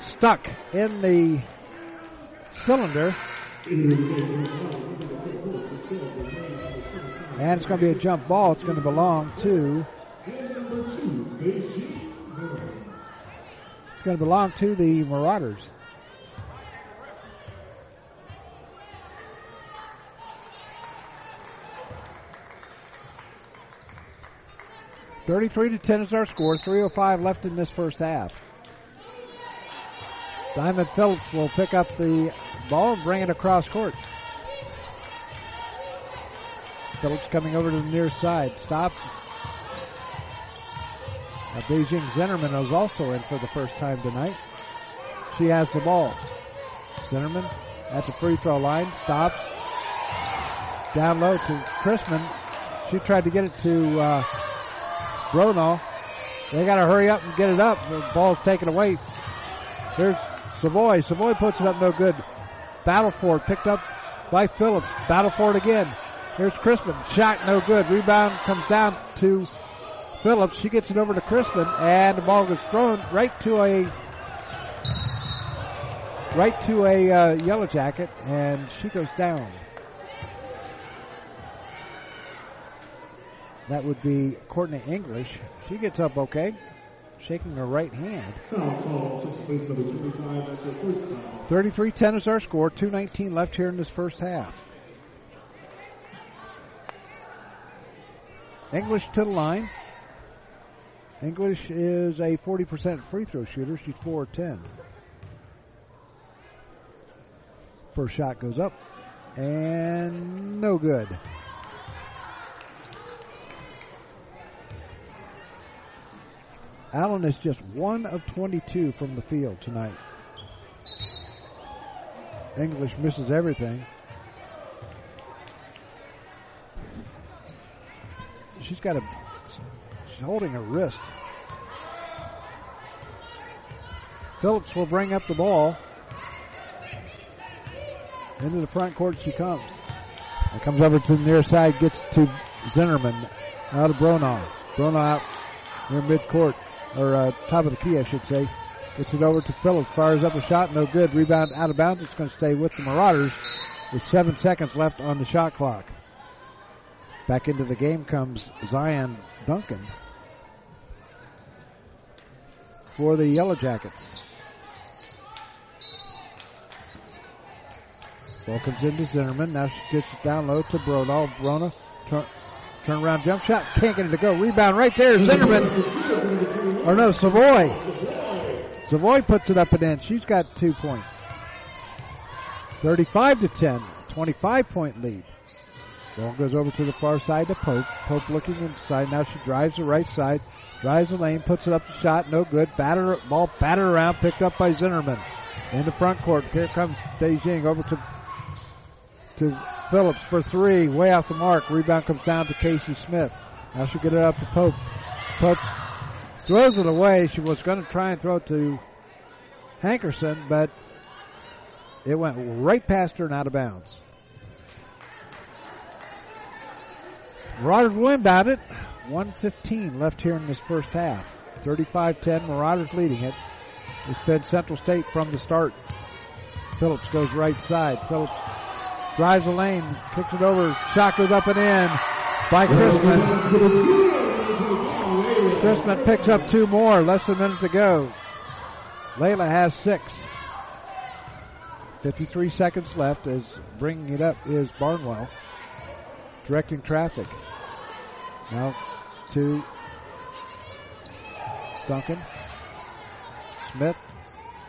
stuck in the cylinder. And it's going to be a jump ball. It's going to belong to. It's going to belong to the Marauders. Thirty-three to ten is our score. Three oh five left in this first half. Diamond Phillips will pick up the ball and bring it across court. Phillips coming over to the near side. Stop. Beijing Zinnerman is also in for the first time tonight. She has the ball. Zinnerman at the free throw line. Stops. Down low to Chrisman. She tried to get it to uh, Bronaugh. They got to hurry up and get it up. The ball's taken away. There's Savoy. Savoy puts it up no good. Battleford. Picked up by Phillips. Battleford again. Here's Crispin. Shot no good. Rebound comes down to Phillips. She gets it over to Crispin, and the ball gets thrown right to a right to a uh, yellow jacket, and she goes down. That would be Courtney English. She gets up okay, shaking her right hand. 33-10 is our score. 2.19 left here in this first half. English to the line. English is a 40% free throw shooter. She's 4 10. First shot goes up and no good. Allen is just one of 22 from the field tonight. English misses everything. She's got a She's holding her wrist. Phillips will bring up the ball. Into the front court she comes. It comes over to the near side, gets to Zinnerman. Out of Bronaugh. Bronaugh out near midcourt, or uh, top of the key, I should say. Gets it over to Phillips. Fires up a shot, no good. Rebound out of bounds. It's going to stay with the Marauders with seven seconds left on the shot clock. Back into the game comes Zion Duncan for the Yellow Jackets. Ball comes into Zinnerman. Now she gets it down low to Bronaugh. Bronaugh turn, turn around jump shot. Can't get it to go. Rebound right there. Zinnerman. Or no, Savoy. Savoy puts it up and in. She's got two points. 35 to 10. 25 point lead. Ball goes over to the far side to Pope. Pope looking inside. Now she drives the right side. Drives the lane, puts it up the shot, no good. Batter ball battered around, picked up by Zinnerman. In the front court, here comes Beijing over to to Phillips for three, way off the mark. Rebound comes down to Casey Smith. Now she'll get it up to Pope. Pope throws it away. She was going to try and throw it to Hankerson, but it went right past her and out of bounds. Marauders will inbound it. 115 left here in this first half. 35-10, Marauders leading it. It's been Central State from the start. Phillips goes right side. Phillips drives the lane, kicks it over, shot goes up and in by Chrisman. Chrisman picks up two more, less than a minute to go. Layla has six. 53 seconds left as bringing it up is Barnwell. Directing traffic. Now to Duncan. Smith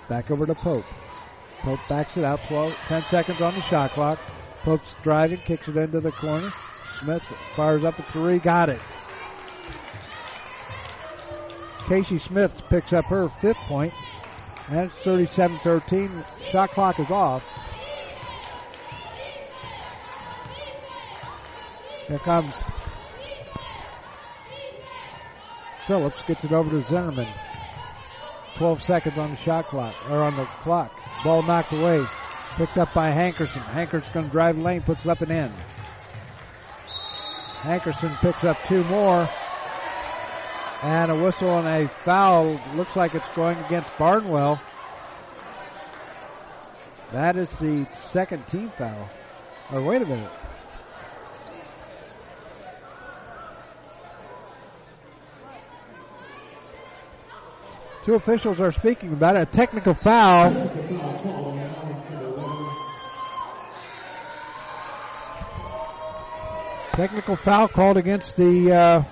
back over to Pope. Pope backs it out. 12, 10 seconds on the shot clock. Pope's driving, kicks it into the corner. Smith fires up a three, got it. Casey Smith picks up her fifth point, and it's 37-13. Shot clock is off. Here comes Phillips, gets it over to Zinnerman. 12 seconds on the shot clock, or on the clock. Ball knocked away. Picked up by Hankerson. Hankerson's going to drive the lane, puts it up and in. Hankerson picks up two more. And a whistle and a foul. Looks like it's going against Barnwell. That is the second team foul. Or wait a minute. Two officials are speaking about it. A technical foul. Technical foul called against the. Uh,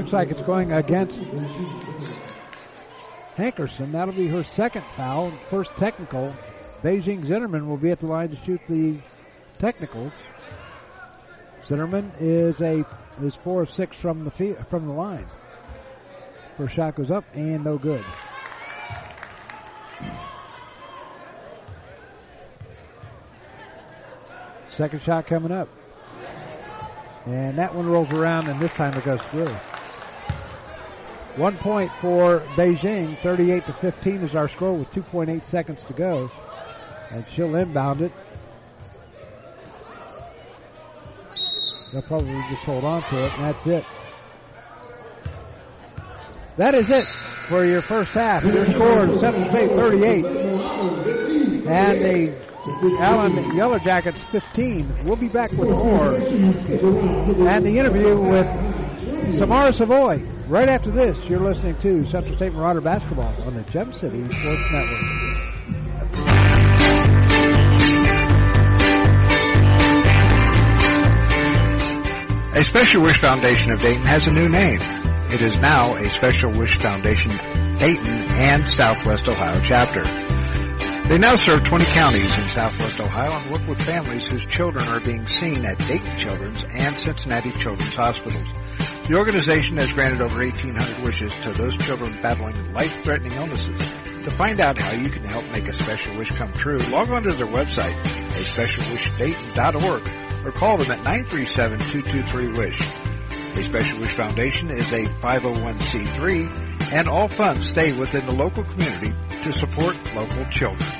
looks like it's going against Hankerson. That'll be her second foul. First technical. Beijing Zinnerman will be at the line to shoot the technicals. Zinnerman is a is four of six from the from the line. First shot goes up and no good. Second shot coming up. And that one rolls around and this time it goes through. One point for Beijing, 38 to 15 is our score with 2.8 seconds to go. And she'll inbound it. They'll probably just hold on to it, and that's it. That is it for your first half. Your score is 7 State 38. And the Allen Yellow Jackets 15. We'll be back with more. And the interview with Samara Savoy. Right after this, you're listening to Central State Marauder Basketball on the Gem City Sports Network. A Special Wish Foundation of Dayton has a new name. It is now a Special Wish Foundation Dayton and Southwest Ohio chapter. They now serve 20 counties in Southwest Ohio and work with families whose children are being seen at Dayton Children's and Cincinnati Children's Hospitals. The organization has granted over 1,800 wishes to those children battling life-threatening illnesses. To find out how you can help make a special wish come true, log on to their website, aspecialwishdayton.org, or call them at 937-223-WISH. A Special Wish Foundation is a 501c3, and all funds stay within the local community to support local children.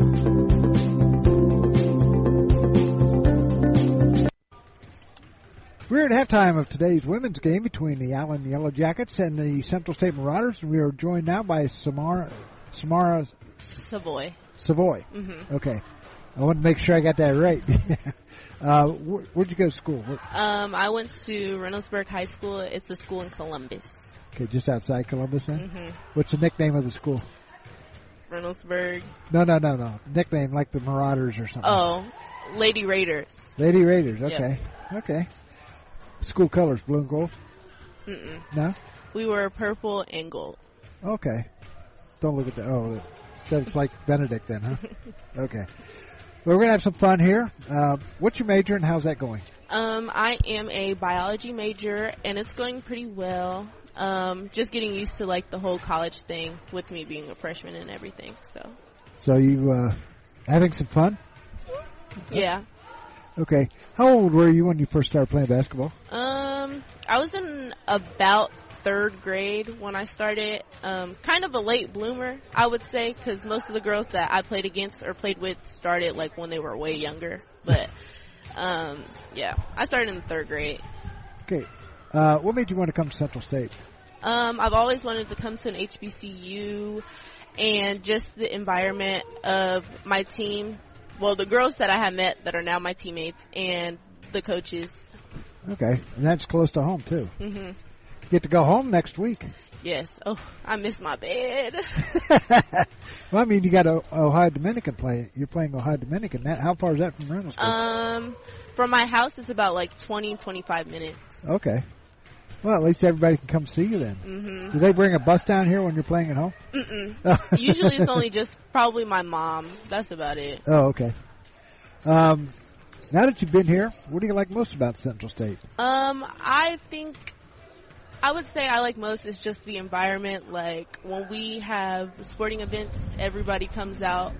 We're at halftime of today's women's game between the Allen Yellow Jackets and the Central State Marauders. We are joined now by Samara, Samara Savoy. Savoy. Mhm. Okay. I want to make sure I got that right. [laughs] uh, where, where'd you go to school? Um, I went to Reynoldsburg High School. It's a school in Columbus. okay, just outside Columbus then? Mhm. What's the nickname of the school? Reynoldsburg. No, no, no, no. Nickname like the Marauders or something. Oh, Lady Raiders. Lady Raiders. Yep. Okay. School colors, blue and gold? Mm-mm. No? We were purple and gold. Okay. Don't look at that. Oh, that's like Benedict then, huh? [laughs] okay. Well, we're going to have some fun here. Uh, what's your major and how's that going? Um, I am a biology major, and it's going pretty well. Um, just getting used to like the whole college thing with me being a freshman and everything. So So you uh, having some fun? yeah. Okay. How old were you when you first started playing basketball? Um, I was in about third grade when I started. Um, kind of a late bloomer, I would say, because most of the girls that I played against or played with started like when they were way younger. But um, yeah, I started in the third grade. Okay. Uh, what made you want to come to Central State? Um, I've always wanted to come to an HBCU and just the environment of my team. Well, the girls that I have met that are now my teammates and the coaches. Okay, and that's close to home too. hmm Get to go home next week. Yes. Oh, I miss my bed. [laughs] Well, I mean, you got Ohio Dominican play. You're playing Ohio Dominican. That, how far is that from Reynolds? um, from my house, it's about like 20, 25 minutes. okay. Well, at least everybody can come see you then. Mhm. Do they bring a bus down here when you're playing at home? Mm-mm. [laughs] Usually it's only just probably my mom. That's about it. Oh, okay. Um, now that you've been here, what do you like most about Central State? Um, I think I would say I like most is just the environment. Like when we have sporting events, everybody comes out.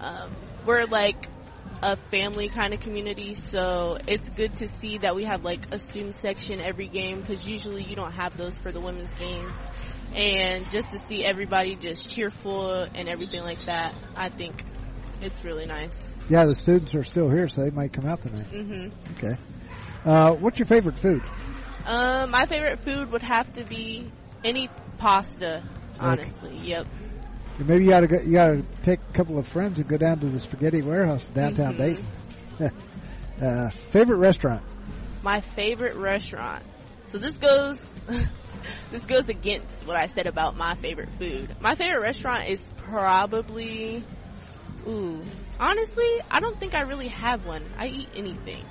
Um, we're like a family kind of community, so it's good to see that we have like a student section every game because usually you don't have those for the women's games. And just to see everybody just cheerful and everything like that, I think it's really nice. Yeah, the students are still here, so they might come out tonight. hmm Okay. Uh, what's your favorite food? Um, my favorite food would have to be any pasta. Honestly, yep. Maybe you gotta go, you gotta take a couple of friends and go down to the Spaghetti Warehouse in downtown Mhm. Dayton. [laughs] uh, favorite restaurant? My favorite restaurant. So this goes, [laughs] this goes against what I said about my favorite food. My favorite restaurant is probably, ooh, honestly, I don't think I really have one. I eat anything.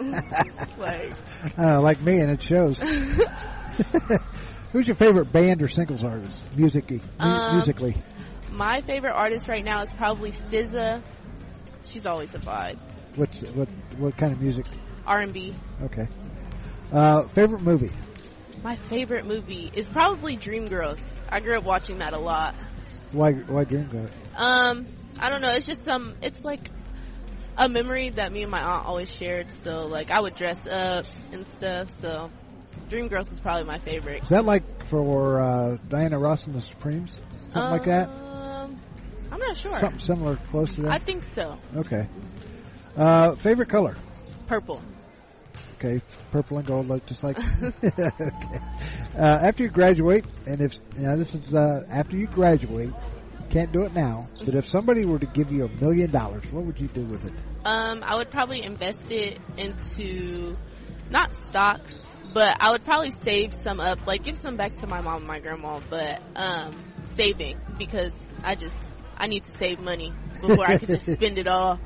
[laughs] like, Uh, like me, and it shows. Who's your favorite band or singles artist? Musically, Um, musically. my favorite artist right now is probably SZA. She's always a vibe. What what what kind of music? R&B. Okay. Uh, favorite movie? My favorite movie is probably Dreamgirls. I grew up watching that a lot. Why why Dreamgirls? Um, I don't know. It's just some. It's like a memory that me and my aunt always shared. So like, I would dress up and stuff. So Dreamgirls is probably my favorite. Is that like for uh, Diana Ross and the Supremes? Something like that? Um, I'm not sure. Something similar, close to that? I think so. Okay. Uh, favorite color? Purple. Okay, purple and gold look just like. [laughs] okay. Uh, after you graduate, and if now this is uh, after you graduate, can't do it now. But if somebody were to give you a million dollars, what would you do with it? Um, I would probably invest it into not stocks, but I would probably save some up, like give some back to my mom and my grandma, but um, saving because I just I need to save money before I can just [laughs] spend it all.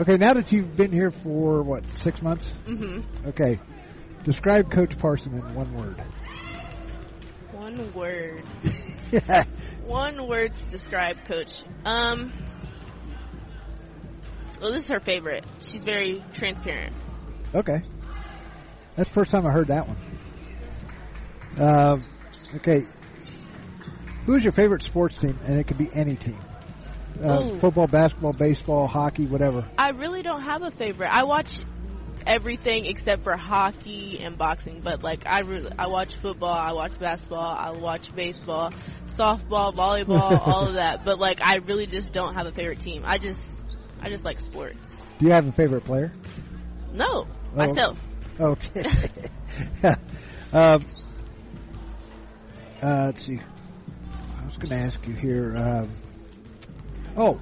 Okay, now that you've been here for what six months? Mhm. Okay, describe Coach Parson in one word. One word. [laughs] yeah. One word to describe Coach. Um. Well, this is her favorite. She's very transparent. Okay, that's the first time I heard that one. Um, okay, who's your favorite sports team? And it could be any team. Uh, football, basketball, baseball, hockey, whatever. I really don't have a favorite. I watch everything except for hockey and boxing. But like I really, I watch football, I watch basketball, I watch baseball, softball, volleyball, [laughs] all of that. But like I really just don't have a favorite team. I just I just like sports. Do you have a favorite player? No, Oh. myself. Okay. [laughs] um, uh, let's see. I was going to ask you here. Um, oh,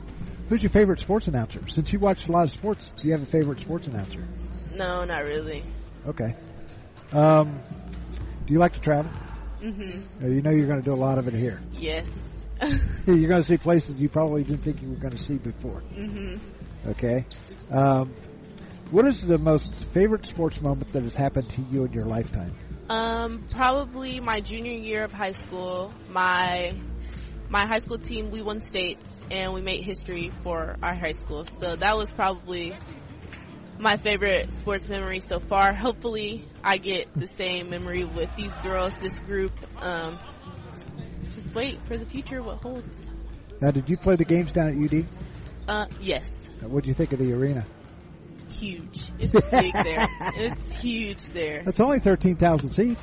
who's your favorite sports announcer? Since you watch a lot of sports, do you have a favorite sports announcer? No, not really. Okay. Um, do you like to travel? Mhm. Uh, you know you're going to do a lot of it here. Yes. [laughs] you're going to see places you probably didn't think you were going to see before. mhm. Okay. Um, what is the most favorite sports moment that has happened to you in your lifetime? Um, probably my junior year of high school. My my high school team we won states and we made history for our high school. So that was probably my favorite sports memory so far. Hopefully, I get the same memory with these girls, this group. Um, just wait for the future what holds. Now, did you play the games down at UD? Uh, yes, What did you think of the arena? Huge. It's big there. It's huge there. It's only thirteen thousand seats.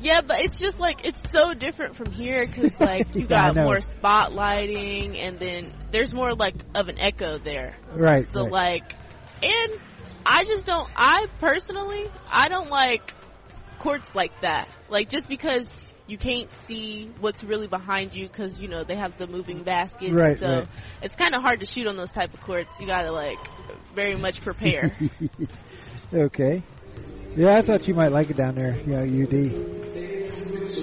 Yeah, but it's just like it's so different from here because like you [laughs] got more spotlighting, and then there's more like of an echo there. Right, So right. like, and I just don't. I personally, I don't like courts like that. Like just because you can't see what's really behind you because you know they have the moving baskets. Right, so right. it's kind of hard to shoot on those type of courts. You gotta like very much prepare. [laughs] Okay. Yeah, I thought you might like it down there. Yeah, UD.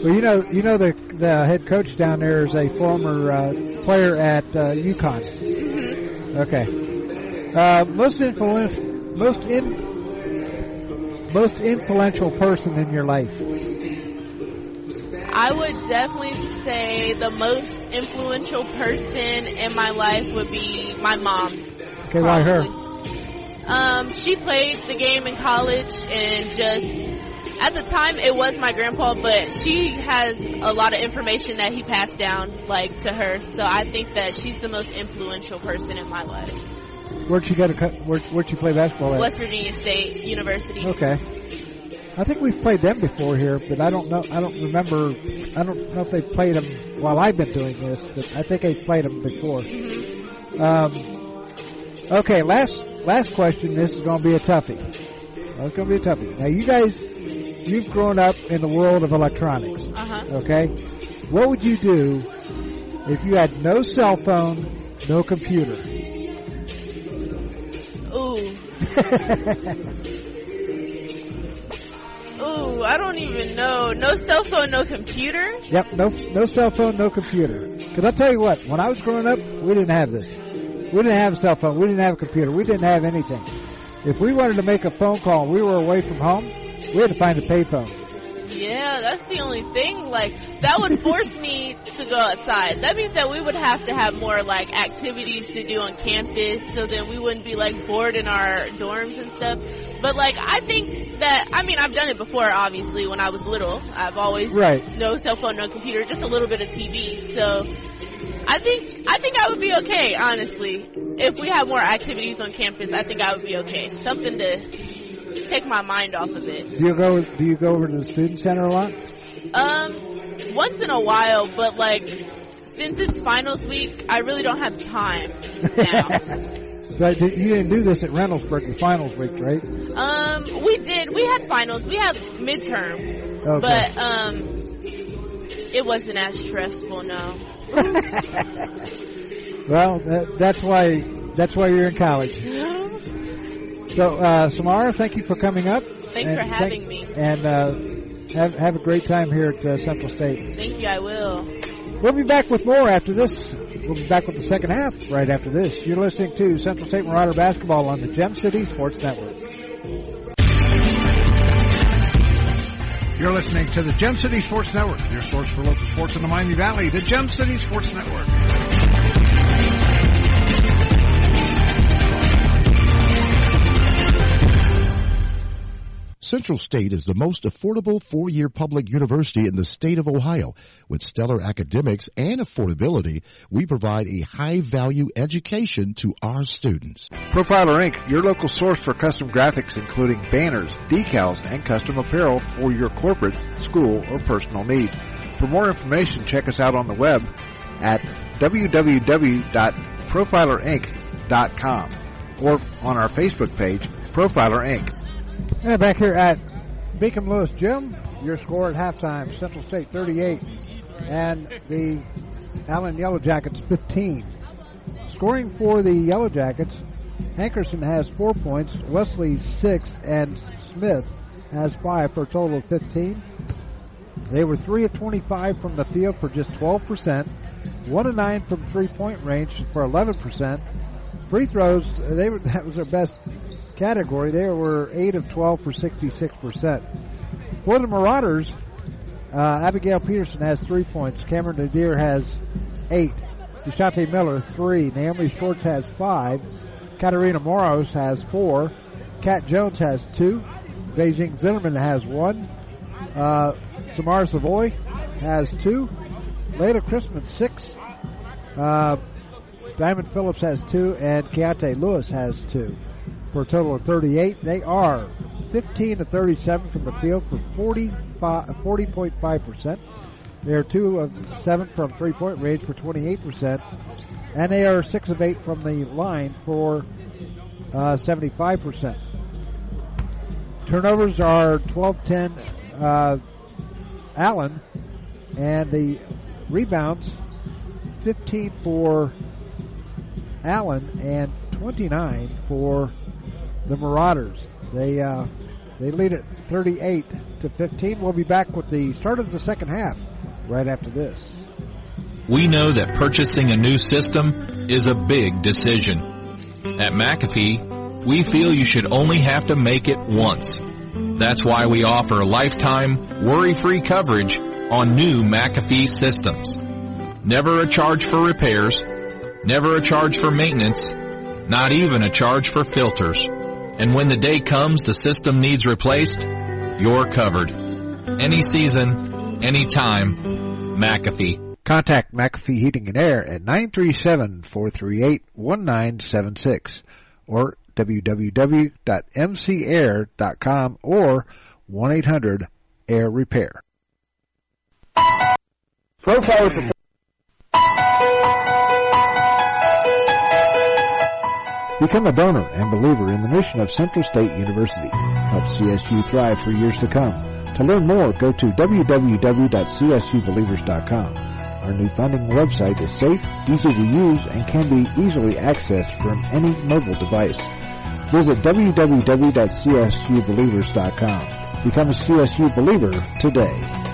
Well, you know, you know the the head coach down there is a former uh, player at uh, UConn. Okay. Uh, most influential, most in, most influential person in your life. I would definitely say the most influential person in my life would be my mom. Okay, why her? Um, she played the game in college and just at the time it was my grandpa, but she has a lot of information that he passed down like to her. So I think that she's the most influential person in my life. Where'd you go to? co- Where, where'd you play basketball at? West Virginia State University. Okay. I think we've played them before here, but I don't know. I don't remember. I don't know if they've played them while I've been doing this, but I think they've played them before. Um, okay, last last question. This is going to be a toughie. It's going to be a toughie. Now, you guys, you've grown up in the world of electronics. Uh huh. Okay, what would you do if you had no cell phone, no computer? Ooh. [laughs] Ooh, I don't even know. No cell phone, no computer. Yep, no no cell phone, no computer. Because I'll tell you what, when I was growing up, we didn't have this. We didn't have a cell phone. We didn't have a computer. We didn't have anything. If we wanted to make a phone call, we were away from home. We had to find a payphone. Yeah, that's the only thing. Like that would [laughs] force me to go outside. That means that we would have to have more like activities to do on campus, so then we wouldn't be like bored in our dorms and stuff. But like I think that I mean I've done it before. Obviously, when I was little, I've always Right. no cell phone, no computer, just a little bit of TV. So I think I think I would be okay. Honestly, if we had more activities on campus, I think I would be okay. Something to take my mind off of it. Do you go? Do you go over to the student center a lot? Um, once in a while, but like since it's finals week, I really don't have time now. [laughs] Did- you didn't do this at Reynoldsburg, the finals week, right? um, we did. We had finals. We had midterm, Okay. but um, it wasn't as stressful. No. [laughs] Well, that, that's why that's why you're in college. [laughs] So, uh, Samara, thank you for coming up. Thanks And for having me. And uh, have have a great time here at uh, Central State. Thank you. I will. We'll be back with more after this. We'll be back with the second half right after this. You're listening to Central State Marauder Basketball on the Gem City Sports Network. You're listening to the Gem City Sports Network, your source for local sports in the Miami Valley, the Gem City Sports Network. Central State is the most affordable four-year public university in the state of Ohio. With stellar academics and affordability, we provide a high-value education to our students. Profiler Inc., your local source for custom graphics including banners, decals, and custom apparel for your corporate, school, or personal needs. For more information, check us out on the web at www.profilerinc.com or on our Facebook page, Profiler Inc. And back here at Beacom Lewis Gym, your score at halftime, Central State 38 and the Allen Yellow Jackets 15. Scoring for the Yellow Jackets, Hankerson has four points, Wesley six, and Smith has five for a total of 15. They were 3 of 25 from the field for just 12%, 1 of 9 from three point range for 11%. Free throws, they were, [laughs] that was their best category. They were 8 of 12 for 66%. For the Marauders, uh, Abigail Peterson has 3 points. Cameron Nadir has 8. Deshante Miller, 3. Naomi Schwartz has 5. Katarina Maros has 4. Kat Jones has 2. Beijing Zimmerman has 1. Uh, Samar Savoy has 2. Layla Christman, 6. Uh, Diamond Phillips has 2. And Keontae Lewis has 2 for a total of 38. They are 15 to 37 from the field for 40.5%. They are 2 of 7 from three point range for 28%. And they are 6 of 8 from the line for uh, 75%. Turnovers are 12 10 uh, Allen. And the rebounds 15 for Allen and 29 for the Marauders. They uh, they lead at 38 to 15. We'll be back with the start of the second half right after this. We know that purchasing a new system is a big decision. At McAfee, we feel you should only have to make it once. That's why we offer lifetime, worry-free coverage on new McAfee systems. Never a charge for repairs, never a charge for maintenance, not even a charge for filters. And when the day comes the system needs replaced, you're covered. Any season, any time, McAfee. Contact McAfee Heating and Air at 937-438-1976 or www.mcair.com or 1-800-AIR Repair. Profile Become a donor and believer in the mission of Central State University. Help CSU thrive for years to come. To learn more, go to www.csubelievers.com. Our new funding website is safe, easy to use, and can be easily accessed from any mobile device. Visit www.csubelievers.com. Become a CSU believer today.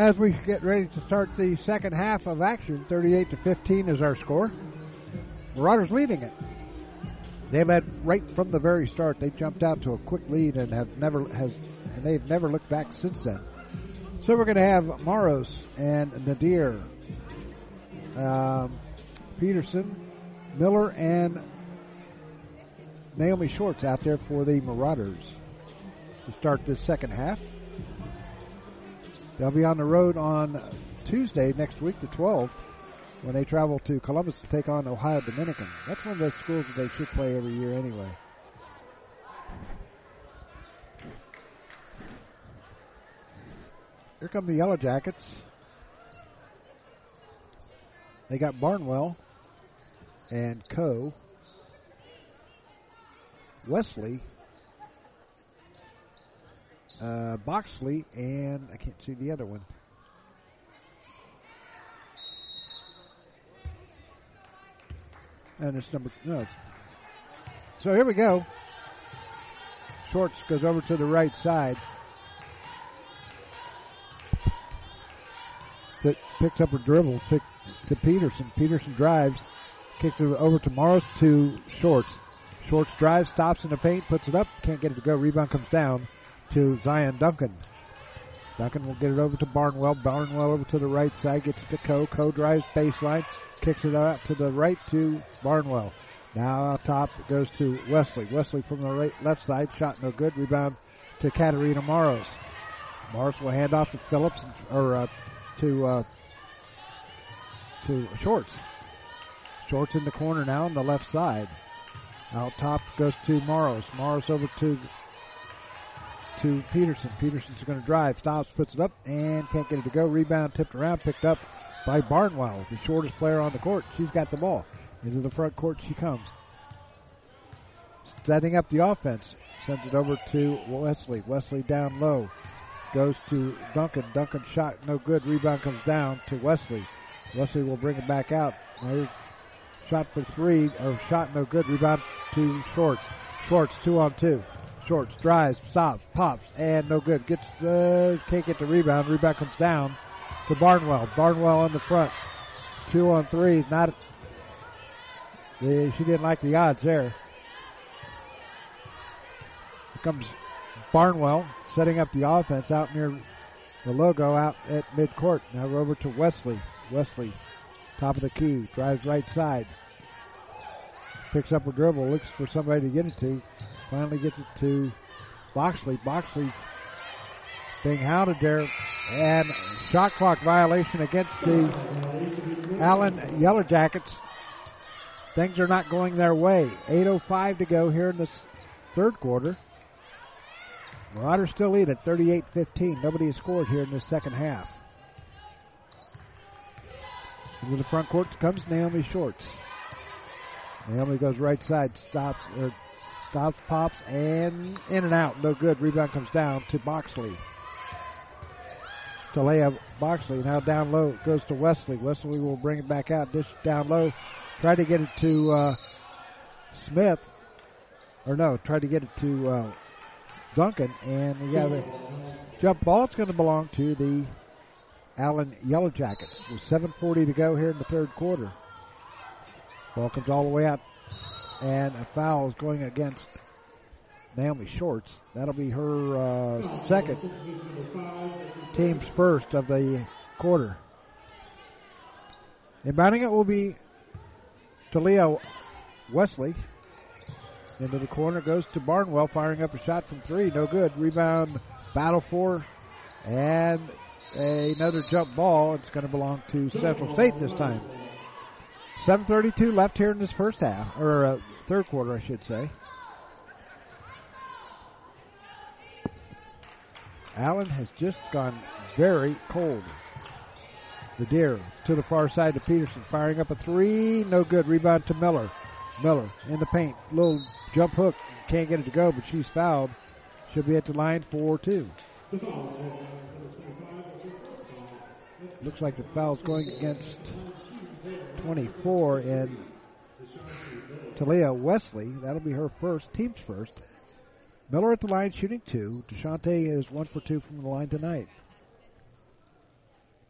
As we get ready to start the second half of action, 38 to 15 is our score. Marauders leading it. They led right from the very start. They jumped out to a quick lead and have never has and they've never looked back since then. So we're going to have Maros and Nadir, um, Peterson, Miller, and Naomi Shorts out there for the Marauders to start this second half. They'll be on the road on Tuesday next week, the 12th, when they travel to Columbus to take on Ohio Dominican. That's one of those schools that they should play every year anyway. Here come the Yellow Jackets. They got Barnwell and Co. Wesley uh, Boxley, and I can't see the other one. And it's number no. So here we go. Shorts goes over to the right side. That picks up a dribble pick to Peterson. Peterson drives, kicks it over to Maros to Shorts. Shorts drives, stops in the paint, puts it up, can't get it to go. Rebound comes down to Zion Duncan. Duncan will get it over to Barnwell. Barnwell over to the right side, gets it to Co. Co drives baseline, kicks it out to the right to Barnwell. Now out top goes to Wesley. Wesley from the right left side, shot no good. Rebound to Katarina Maros. Maros will hand off to Phillips or uh, to uh, to Shorts. Shorts in the corner now on the left side. Out top goes to Maros. Maros over to to Peterson. Peterson's going to drive, stops, puts it up, and can't get it to go. Rebound tipped around, picked up by Barnwell, the shortest player on the court. She's got the ball. Into the front court she comes. Setting up the offense. Sends it over to Wesley. Wesley down low. Goes to Duncan. Duncan shot no good. Rebound comes down to Wesley. Wesley will bring it back out. Shot for three, or shot no good. Rebound to Shorts. Shorts two on two. Shorts, drives, stops, pops, and no good. Gets the, can't get the rebound. Rebound comes down to Barnwell. Barnwell on the front. Two on three. Not, the, she didn't like the odds there. Here comes Barnwell setting up the offense out near the logo out at midcourt. Now over to Wesley. Wesley, top of the key, drives right side. Picks up a dribble, looks for somebody to get it to. Finally gets it to Boxley. Boxley being hounded there. And shot clock violation against the Allen Yellow Jackets. things are not going their way. 8.05 to go here in the third quarter. Marauders still lead at 38-15. Nobody has scored here in the second half. Into the front court comes Naomi Shorts. Naomi goes right side, stops, or stops, pops, and in and out. No good. Rebound comes down to Boxley. To lay Leah Boxley. Now down low goes to Wesley. Wesley will bring it back out. Dish down low. Try to get it to uh, Smith. Or no, try to get it to uh, Duncan. And we got a jump ball. It's going to belong to the Allen Yellow Jackets. With 7.40 to go here in the third quarter. Ball comes all the way out. And a foul is going against Naomi Shorts. That'll be her uh, second, team's first of the quarter. Inbounding it will be to Talia Wesley. Into the corner goes to Barnwell, firing up a shot from three. No good. Rebound, battle for, and another jump ball. It's going to belong to Central State this time. 7.32 left here in this first half, or uh, third quarter, I should say. Allen has just gone very cold. Nadir to the far side to Peterson, firing up a three. No good. Rebound to Miller. Miller in the paint. Little jump hook. Can't get it to go, but she's fouled. She'll be at the line for two. Looks like the foul's going against 24 and Talia Wesley. That'll be her first, team's first. Miller at the line shooting two. DeShante is one for two from the line tonight.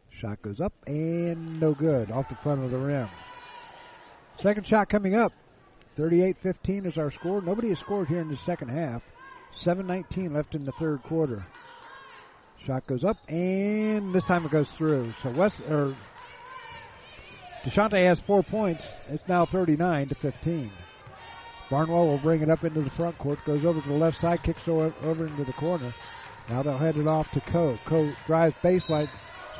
Shot goes up and no good off the front of the rim. Second shot coming up. 38-15 is our score. Nobody has scored here in the second half. 7.19 left in the third quarter. Shot goes up and this time it goes through. So West or DeShante has four points. It's now 39 to 15. Barnwell will bring it up into the front court, goes over to the left side, kicks over into the corner. Now they'll head it off to Coe. Coe drives baseline.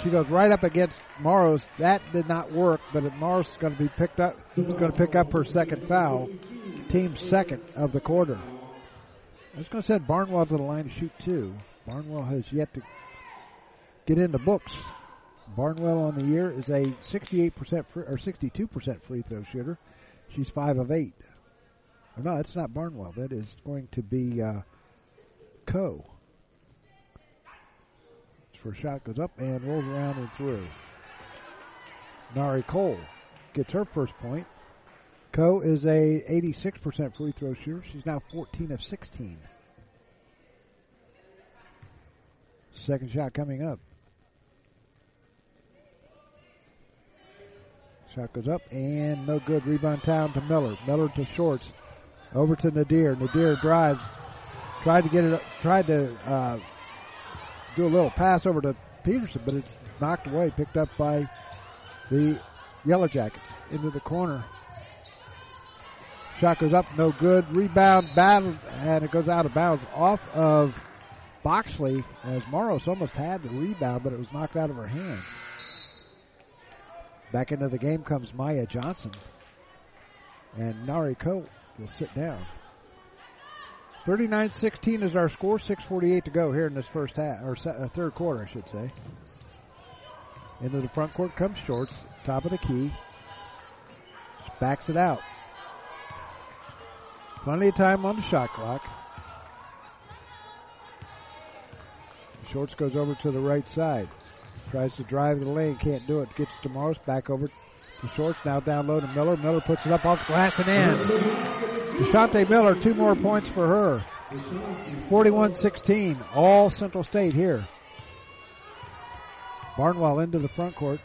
She goes right up against Maros. That did not work, but Maros is going to be picked up. Going to pick up her second foul, team second of the quarter. I was going to send Barnwell to the line to shoot two. Barnwell has yet to get in the books. Barnwell on the year is a 68% free, or 62% free throw shooter. She's five of eight. Oh, no, that's not Barnwell. That is going to be uh, Coe. First shot goes up and rolls around and through. Nari Cole gets her first point. Co is a 86% free throw shooter. She's now 14 of 16. Second shot coming up. Shot goes up and no good. Rebound down to Miller. Miller to Shorts. Over to Nadir. Nadir drives. Tried to get it. Tried to uh, do a little pass over to Peterson, but it's knocked away. Picked up by the Yellow Jackets into the corner. Shot goes up, no good. Rebound, battle, and it goes out of bounds off of Boxley as Maros almost had the rebound, but it was knocked out of her hands. Back into the game comes Maya Johnson. And Nari Coe will sit down. 39-16 is our score. 6:48 to go here in this first half or uh, third quarter, I should say. Into the front court comes Shorts, top of the key. Backs it out. Plenty of time on the shot clock. Shorts goes over to the right side. Tries to drive the lane, can't do it. Gets to Maros, back over to Shorts, now down low to Miller. Miller puts it up off the glass and in. DeShante Miller, two more points for her. 41-16, all Central State here. Barnwell into the front court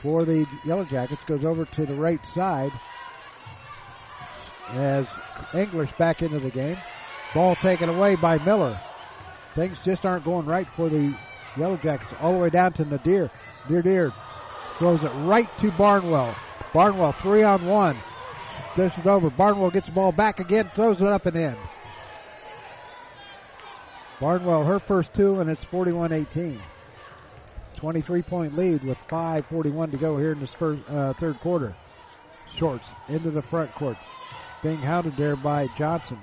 for the Yellow Jackets, goes over to the right side as English back into the game. Ball taken away by Miller. Things just aren't going right for the Yellow Jackets. All the way down to Nadir. Nadir throws it right to Barnwell. Barnwell three on one. This is over. Barnwell gets the ball back again, throws it up and in. Barnwell, her first two, and it's 41-18. 23 point lead with 5.41 to go here in this first, uh, third quarter. Shorts into the front court. Being hounded there by Johnson.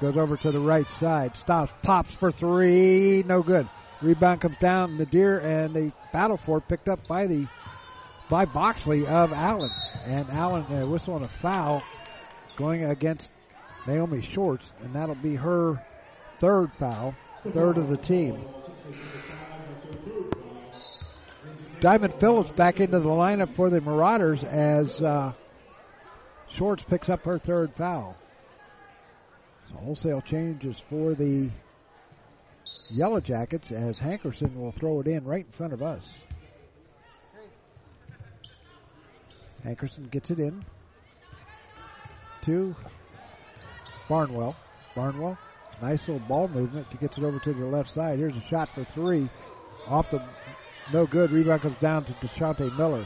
Goes over to the right side. Stops. Pops for three. No good. Rebound comes down. Nadir and the battle for it picked up by the by Boxley of Allen. And Allen uh, whistling a foul going against Naomi Shorts, and that'll be her third foul, third of the team. Diamond Phillips back into the lineup for the Marauders as uh, Shorts picks up her third foul. So wholesale changes for the Yellow Jackets as Hankerson will throw it in right in front of us. Hankerson gets it in to Barnwell. Barnwell, nice little ball movement to gets it over to the left side. Here's a shot for three. Off the no good. Rebound comes down to Deshante Miller.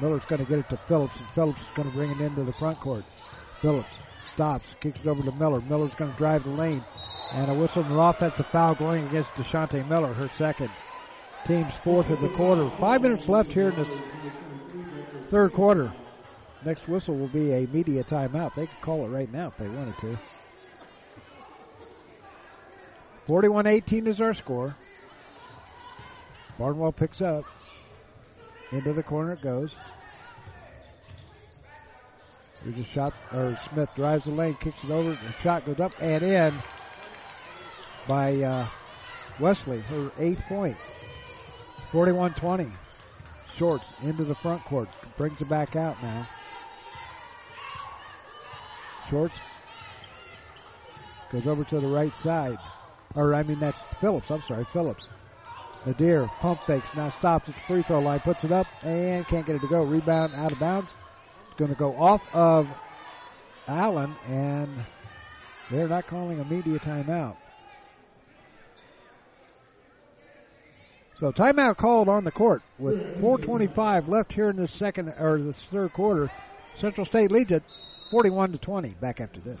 Miller's going to get it to Phillips, and Phillips is going to bring it into the front court. Phillips stops, kicks it over to Miller. Miller's going to drive the lane, and a whistle and an offensive foul going against Deshante Miller, her second. Team's fourth of the quarter. Five minutes left here in the third quarter. Next whistle will be a media timeout. They could call it right now if they wanted to. 41-18 is our score. Barnwell picks up. Into the corner it goes. There's a shot, or Smith drives the lane, kicks it over. The shot goes up and in by uh, Wesley, her eighth point. 41-20. Shorts into the front court. Brings it back out now. Shorts goes over to the right side. Or, I mean, that's Phillips. I'm sorry, Phillips. Nadir pump fakes, now stops at the free throw line, puts it up, and can't get it to go. Rebound out of bounds. Going to go off of Allen, and they're not calling a media timeout. So timeout called on the court with 4:25 left here in the second or the third quarter. Central State leads it 41 to 20. Back after this.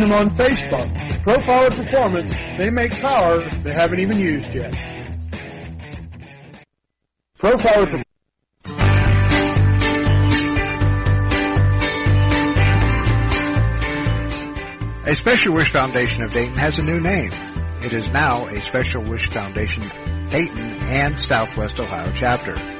them on Facebook. Profiler Performance, they make power they haven't even used yet. Profiler Performance. A Special Wish Foundation of Dayton has a new name. It is now a Special Wish Foundation Dayton and Southwest Ohio chapter.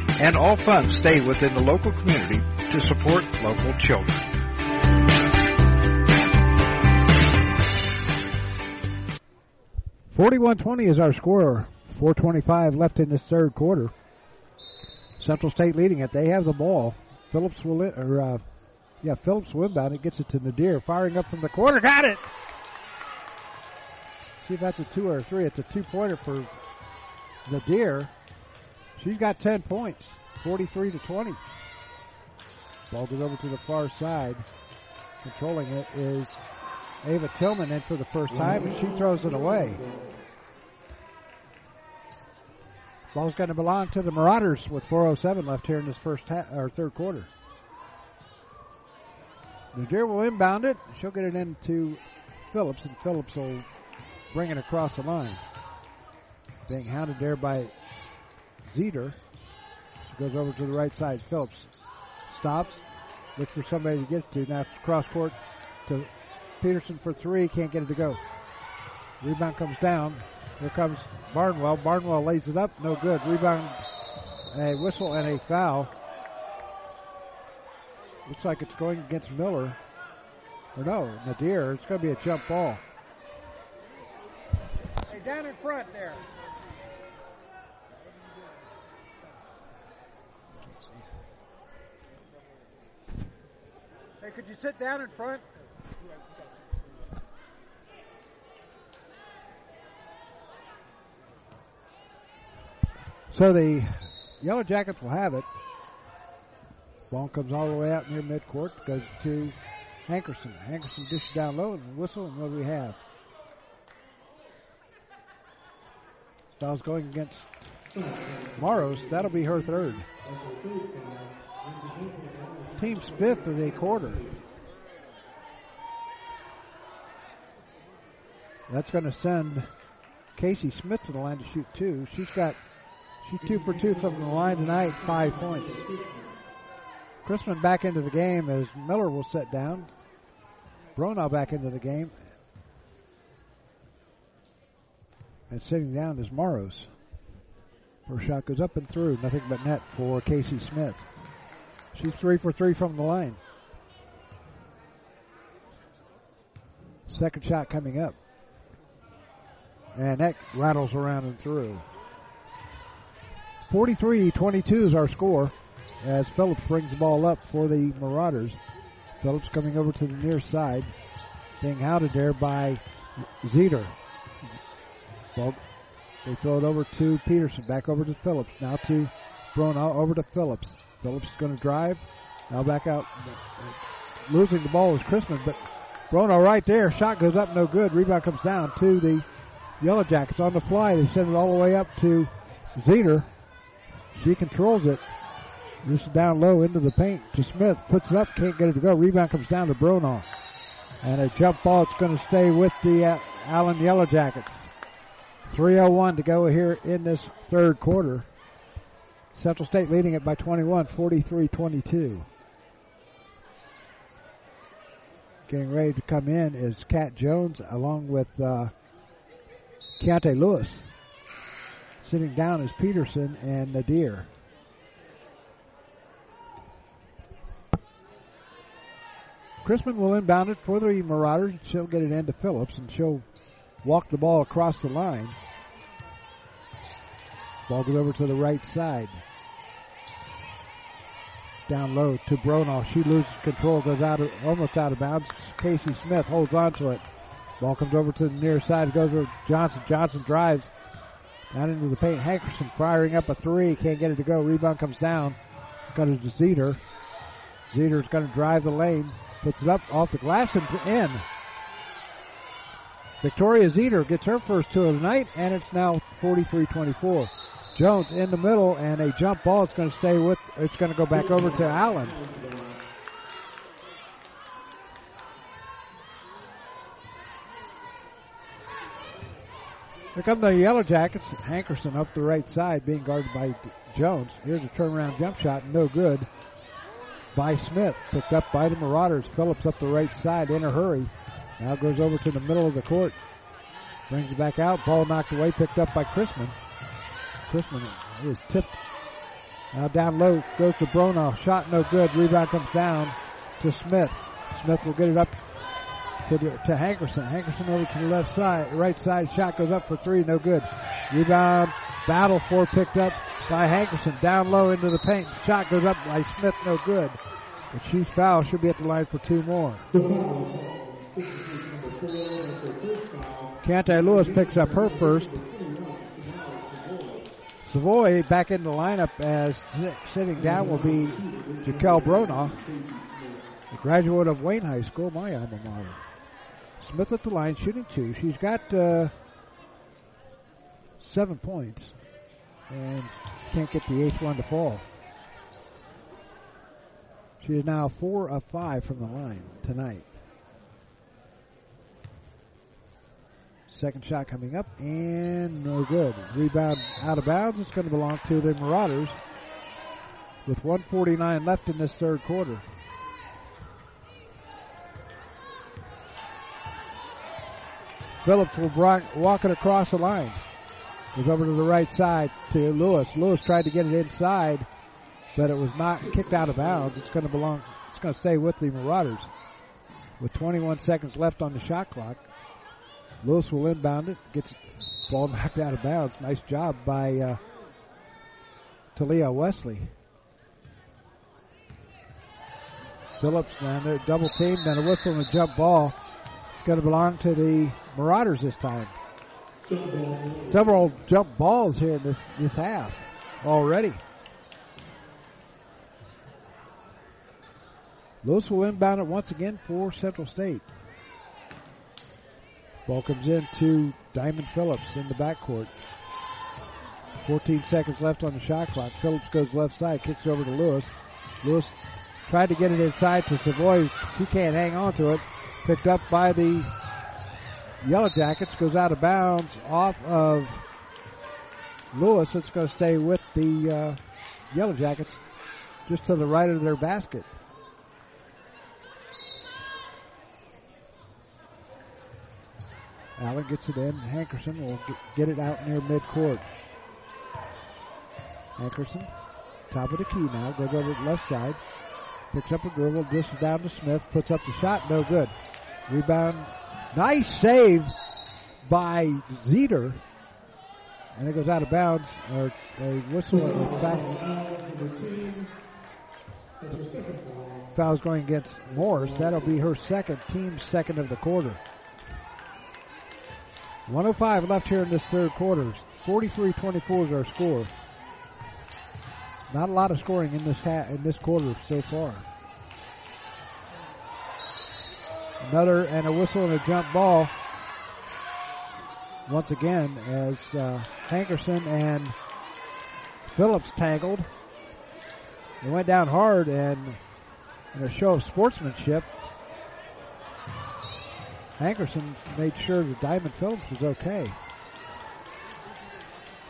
and all funds stay within the local community to support local children. Forty-one twenty is our score. Four twenty-five left in this third quarter. Central State leading it. They have the ball. Phillips will, or uh, yeah, Phillips will inbound it. Gets it to Nadir, firing up from the corner. Got it. See if that's a two or a three. It's a two-pointer for Nadir. She's got ten points. Forty-three to twenty. Ball goes over to the far side. Controlling it is Ava Tillman in for the first time, and she throws it away. Ball's going to belong to the Marauders with 4:07 left here in this first ha- or third quarter. Nadir will inbound it. She'll get it into Phillips, and Phillips will bring it across the line. Being hounded there by Zeter. Goes over to the right side. Phillips stops, looks for somebody to get to. Now cross court to Peterson for three. Can't get it to go. Rebound comes down. Here comes Barnwell. Barnwell lays it up. No good. Rebound. A whistle and a foul. Looks like it's going against Miller. Or no, Nadir. It's going to be a jump ball. Hey, down in front there. Hey, could you sit down in front? So the Yellow Jackets will have it. Ball comes all the way out near midcourt, goes to Hankerson. Hankerson dishes down low and whistle, and what do we have? Fouls going against Maros. That'll be her third. Team's fifth of the quarter. That's going to send Casey Smith to the line to shoot two. She's got she's two for two from the line tonight, five points. Chrisman back into the game as Miller will sit down. Bronaugh back into the game. And sitting down is Maros. Her shot goes up and through. Nothing but net for Casey Smith. She's three for three from the line. Second shot coming up. And that rattles around and through. 43-22 is our score as Phillips brings the ball up for the Marauders. Phillips coming over to the near side, being hounded there by Zeter. Ball, they throw it over to Peterson, back over to Phillips, now to Bronaugh, over to Phillips. Phillips is going to drive, now back out. Losing the ball is Chrisman, but Bronaugh right there, shot goes up, no good. Rebound comes down to the Yellow Jackets on the fly. They send it all the way up to Zeter. She controls it. Just down low into the paint to Smith. Puts it up, can't get it to go. Rebound comes down to Bronaugh. And a jump ball. It's going to stay with the uh, Allen Yellow Jackets. 3.01 to go here in this third quarter. Central State leading it by 21, 43-22. Getting ready to come in is Cat Jones along with uh, Keontae Lewis. Sitting down is Peterson and Nadir. Chrisman will inbound it for the Marauders. She'll get it into Phillips and she'll walk the ball across the line. Ball goes over to the right side. Down low to Bronaugh. She loses control, goes out of, almost out of bounds. Casey Smith holds on to it. Ball comes over to the near side, goes over Johnson. Johnson drives down into the paint. Hankerson firing up a three, can't get it to go. Rebound comes down, goes to Zeter. Zeter's going to drive the lane, puts it up off the glass and in. Victoria Zeter gets her first two of the night, and it's now 43-24. Jones in the middle, and a jump ball is going to stay with. It's going to go back over to Allen. Here come the Yellow Jackets. Hankerson up the right side, being guarded by Jones. Here's a turnaround jump shot, no good. By Smith, picked up by the Marauders. Phillips up the right side in a hurry. Now goes over to the middle of the court. Brings it back out. Ball knocked away, picked up by Chrisman. Chrisman is tipped. Now down low goes to Bronaugh. Shot no good. Rebound comes down to Smith. Smith will get it up to, to Hankerson. Hankerson over to the left side, right side. Shot goes up for three, no good. Rebound, battle for picked up by Hankerson. Down low into the paint. Shot goes up by Smith, no good. But she's foul. She'll be at the line for two more. Keontae Lewis picks up her first. Savoy back in the lineup as sitting down will be Jaquel Bronaugh, a graduate of Wayne High School, my alma mater. Smith at the line, shooting two. She's got uh, seven points and can't get the eighth one to fall. She is now four of five from the line tonight. Second shot coming up and no good. Rebound out of bounds. It's going to belong to the Marauders with 149 left in this third quarter. Phillips will walk it across the line. Goes over to the right side to Lewis. Lewis tried to get it inside, but it was not kicked out of bounds. It's going to belong. It's going to stay with the Marauders. with 21 seconds left on the shot clock. Lewis will inbound it, gets ball knocked out of bounds. Nice job by uh, Talia Wesley. Phillips down there, double teamed, and a whistle and a jump ball. It's going to belong to the Marauders this time. Several jump balls here in this, this half already. Lewis will inbound it once again for Central State. Ball comes in to Diamond Phillips in the backcourt. 14 seconds left on the shot clock. Phillips goes left side, kicks over to Lewis. Lewis tried to get it inside to Savoy. She can't hang on to it. Picked up by the Yellow Jackets. Goes out of bounds off of Lewis. It's going to stay with the uh, Yellow Jackets just to the right of their basket. Allen gets it in. Hankerson will get it out near midcourt. Hankerson, top of the key now, goes over the left side. Picks up a dribble, dishes down to Smith, puts up the shot, no good. Rebound, nice save by Zeter. And it goes out of bounds, or a whistle foul. Foul's going against Morris. That'll be her second, team's second of the quarter. 105 left here in this third quarter. 43-24 is our score. Not a lot of scoring in this ha- in this quarter so far. Another and a whistle and a jump ball. Once again, as uh, Hankerson and Phillips tangled, they went down hard and in a show of sportsmanship, Hankerson made sure that Diamond Phillips was okay.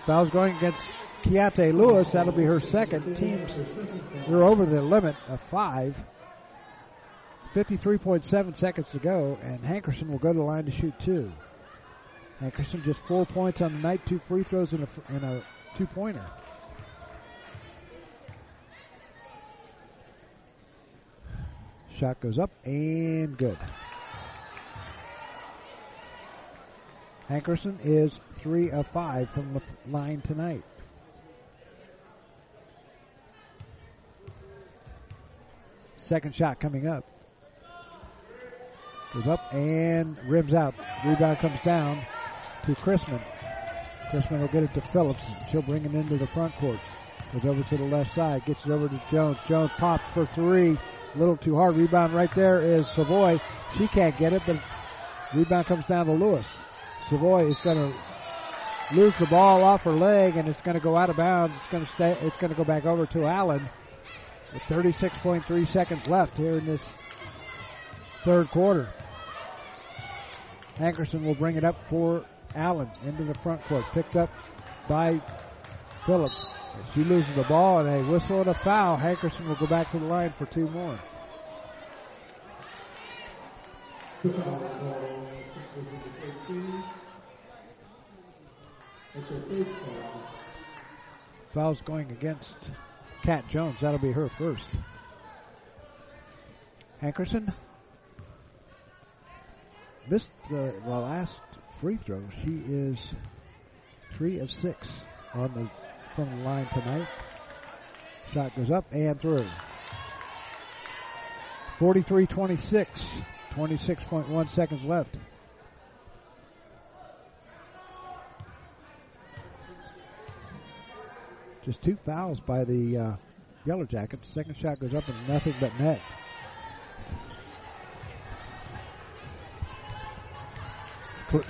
Foul's going against Keontae Lewis. That'll be her second. Teams, we're over the limit of five. 53.7 seconds to go, and Hankerson will go to the line to shoot two. Hankerson just four points on the night, two free throws and a, and a two pointer. Shot goes up and good. Hankerson is three of five from the line tonight. Second shot coming up. Goes up and rims out. Rebound comes down to Chrisman. Chrisman will get it to Phillips. She'll bring it into the front court. Goes over to the left side. Gets it over to Jones. Jones pops for three. A little too hard. Rebound right there is Savoy. She can't get it, but rebound comes down to Lewis. Savoy is going to lose the ball off her leg, and it's going to go out of bounds. It's going to stay. It's going to go back over to Allen. With 36.3 seconds left here in this third quarter. Hankerson will bring it up for Allen into the front court. Picked up by Phillips. She loses the ball and a whistle and a foul. Hankerson will go back to the line for two more. Foul's going against Cat Jones. That'll be her first. Hankerson missed the, the last free throw. She is three of six on the from the line tonight. Shot goes up and through. 43-26. 26.1 seconds left. Just two fouls by the uh, Yellow Jackets. Second shot goes up and nothing but net.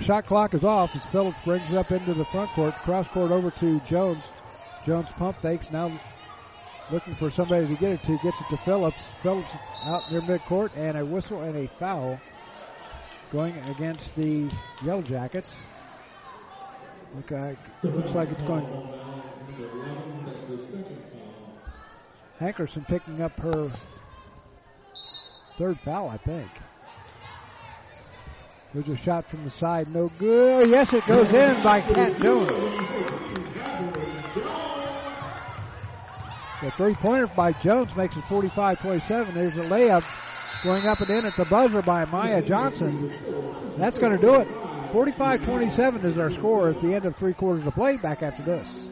Shot clock is off as Phillips brings it up into the front court. Cross court over to Jones. Jones pump fakes. Now looking for somebody to get it to. Gets it to Phillips. Phillips out near midcourt and a whistle and a foul going against the Yellow Jackets. Look, uh, looks like it's going. Hankerson picking up her third foul, I think. There's a shot from the side, no good. Yes, it goes in by Cat Jones. The three pointer by Jones makes it 45 27. There's a layup going up and in at the buzzer by Maya Johnson. That's going to do it. 45-27 is our score at the end of three quarters of play. Back after this.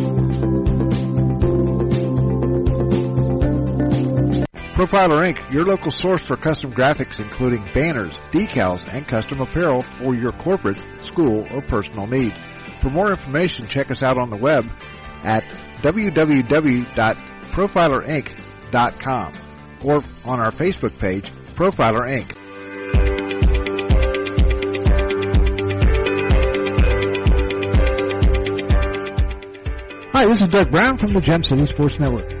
Profiler Inc., your local source for custom graphics including banners, decals, and custom apparel for your corporate, school, or personal needs. For more information, check us out on the web at www.profilerinc.com or on our Facebook page, Profiler Inc. Hi, this is Doug Brown from the Gem City Sports Network.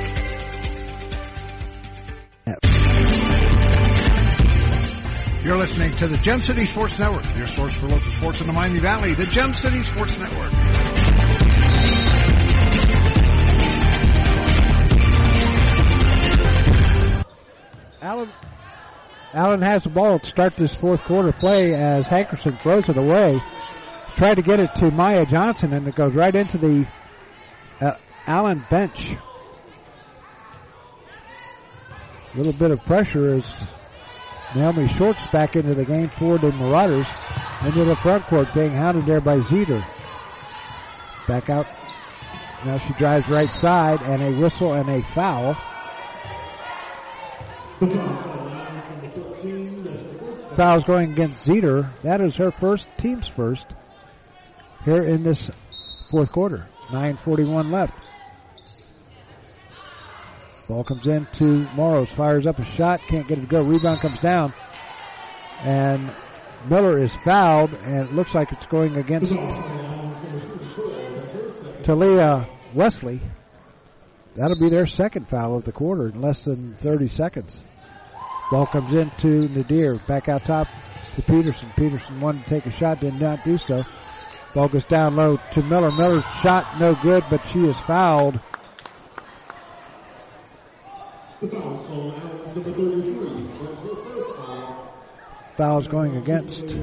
You're listening to the Gem City Sports Network, your source for local sports in the Miami Valley, the Gem City Sports Network. Allen Allen has the ball to start this fourth quarter play as Hankerson throws it away. Tried to get it to Maya Johnson and it goes right into the uh, Allen bench. A little bit of pressure as Naomi Shorts back into the game for the Marauders into the front court being hounded there by Zeter. Back out. Now she drives right side and a whistle and a foul. Foul's going against Zeter. That is her first, team's first, here in this fourth quarter. 9.41 left. Ball comes in to Maros, fires up a shot, can't get it to go. Rebound comes down, and Miller is fouled, and it looks like it's going against Talia Wesley. That'll be their second foul of the quarter in less than 30 seconds. Ball comes in to Nadir, back out top to Peterson. Peterson wanted to take a shot, did not do so. Ball goes down low to Miller. Miller's shot no good, but she is fouled. Foul's going against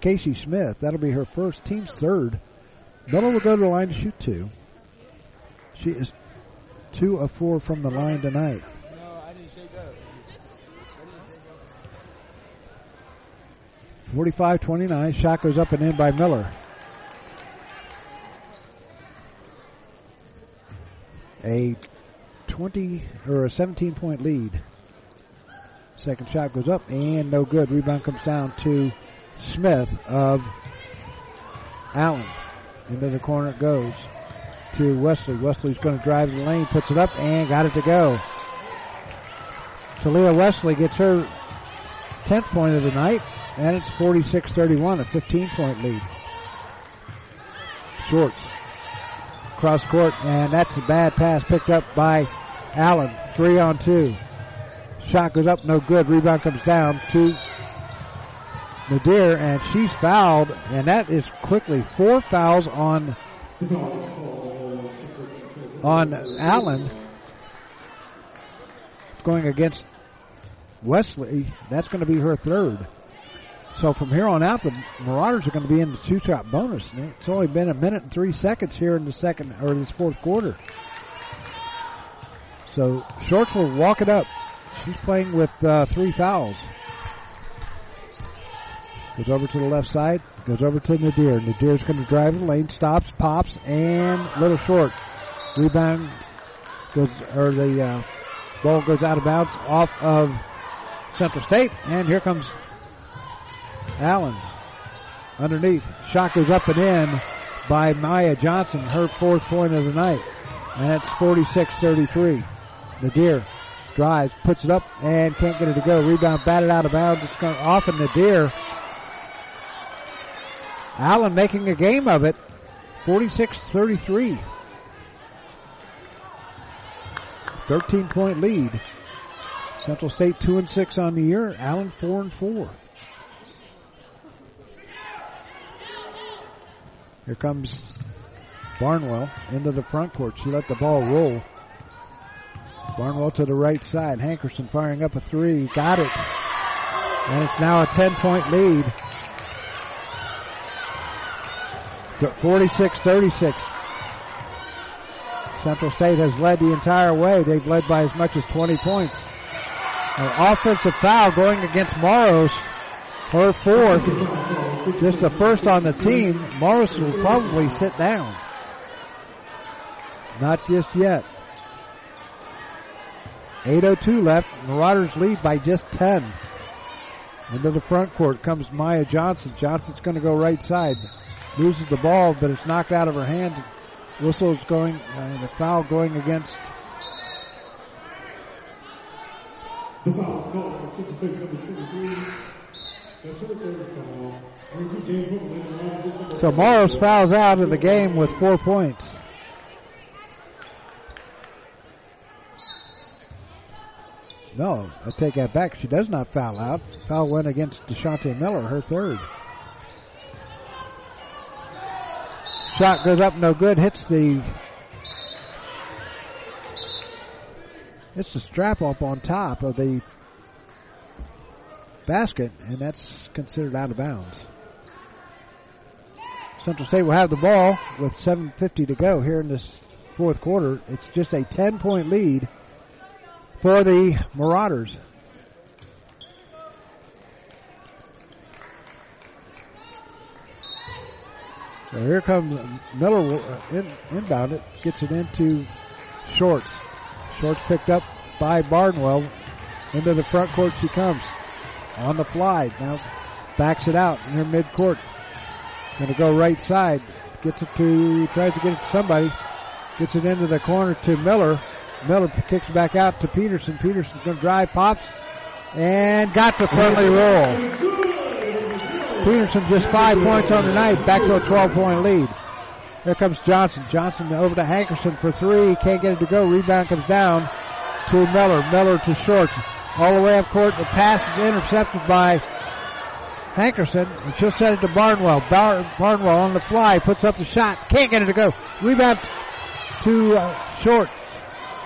Casey Smith. That'll be her first, team's third. Miller will go to the line to shoot two. She is two of four from the line tonight. Forty-five twenty-nine. Shot goes up and in by Miller. A 20 or a 17 point lead. Second shot goes up and no good. Rebound comes down to Smith of Allen. Into the corner it goes to Wesley. Wesley's going to drive the lane, puts it up and got it to go. Talia Wesley gets her 10th point of the night and it's 46-31, a 15 point lead. Shorts cross court, and that's a bad pass picked up by Allen. Three on two. Shot goes up, no good. Rebound comes down to Nadir, and she's fouled, and that is quickly four fouls on on Allen. Going against Wesley. That's going to be her third. So from here on out, the Marauders are going to be in the two-shot bonus. It's only been a minute and three seconds here in the second or this fourth quarter. So Shorts will walk it up. She's playing with uh, three fouls. Goes over to the left side. Goes over to Nadir. Nadir's going to drive the lane. Stops, pops, and little short. Rebound goes, or the uh, ball goes out of bounds off of Central State. And here comes Allen. underneath. Shot goes up and in by Maya Johnson, her fourth point of the night. And it's 46-33. Nadir drives, puts it up, and can't get it to go. Rebound batted out of bounds. Going off in Nadir. Allen making a game of it. 46-33. 13 point lead. Central State 2 and 6 on the year. Allen 4 and 4. Here comes Barnwell into the front court. She let the ball roll. Barnwell to the right side. Hankerson firing up a three. Got it. And it's now a 10 point lead. 46 36. Central State has led the entire way. They've led by as much as 20 points. An offensive foul going against Morris. Her fourth. Just the first on the team. Morris will probably sit down. Not just yet. 8.02 left. Marauders lead by just 10. Into the front court comes Maya Johnson. Johnson's going to go right side. Loses the ball, but it's knocked out of her hand. Whistle is going, uh, the foul going against. The foul is called on Central State number 23. So Morris fouls out of the game with four points. No, I take that back. She does not foul out. Foul went against Deshante Miller, her third. Shot goes up, no good. Hits the hits the strap up on top of the basket, and that's considered out of bounds. Central State will have the ball with 7.50 to go here in this fourth quarter. It's just a 10 point lead for the Marauders. So here comes Miller uh, in, inbound it, gets it into Shorts. Shorts picked up by Barnwell. Into the front court she comes. On the fly. Now backs it out her midcourt. Gonna go right side. Gets it to, tries to get it to somebody. Gets it into the corner to Miller. Miller kicks it back out to Peterson. Peterson's gonna drive, pops, and got the friendly roll. Peterson just five points on the night, back to a 12 point lead. Here comes Johnson. Johnson over to Hankerson for three. Can't get it to go. Rebound comes down to Miller. Miller to short. All the way up court. The pass is intercepted by Hankerson. She'll set it to Barnwell. Bar- Barnwell on the fly. Puts up the shot. Can't get it to go. Rebound to uh, Shorts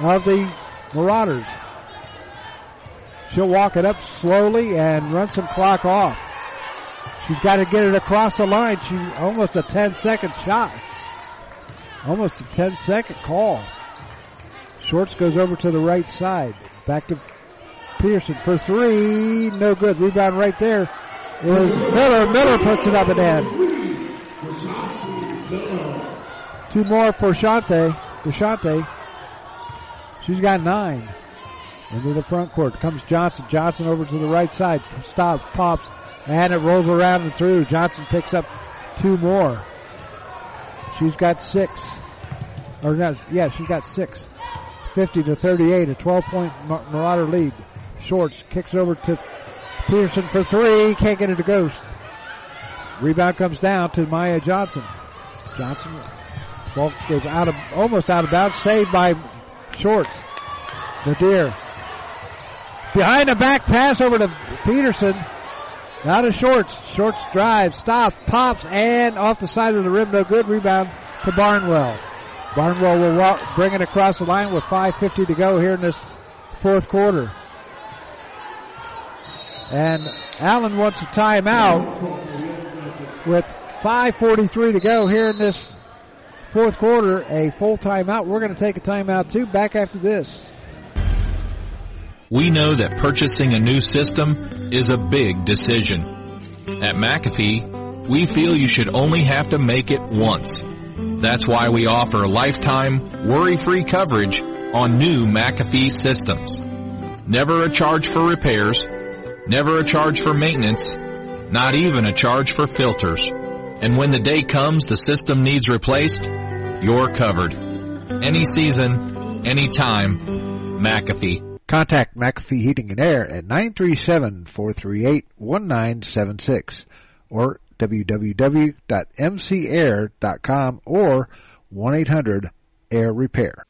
of the Marauders. She'll walk it up slowly and run some clock off. She's got to get it across the line. She almost a 10 second shot. Almost a 10 second call. Shorts goes over to the right side. Back to Pearson for three. No good. Rebound right there is Miller. Miller puts it up and in. Two more for Shante. Deshante. She's got nine. Into the front court comes Johnson. Johnson over to the right side. Stops, pops, and it rolls around and through. Johnson picks up two more. She's got six. Or no, yeah, she's got six. 50 to 38, a 12 point Marauder lead. Shorts kicks over to Peterson for three. Can't get it to go. Rebound comes down to Maya Johnson. Johnson ball goes out of almost out of bounds. Saved by Shorts. Nadir. Behind the back pass over to Peterson. Out of Shorts. Shorts drives, stops, pops, and off the side of the rim. No good. Rebound to Barnwell. Barnwell will walk, bring it across the line with 5.50 to go here in this fourth quarter. And Allen wants a timeout with 5.43 to go here in this fourth quarter. A full timeout. We're going to take a timeout too. Back after this. We know that purchasing a new system is a big decision. At McAfee, we feel you should only have to make it once. That's why we offer lifetime, worry-free coverage on new McAfee systems. Never a charge for repairs, never a charge for maintenance, not even a charge for filters. And when the day comes the system needs replaced, you're covered. Any season, any time, McAfee. Contact McAfee Heating and Air at 937-438-1976 or www.mcair.com or 1-800-AIR-REPAIR.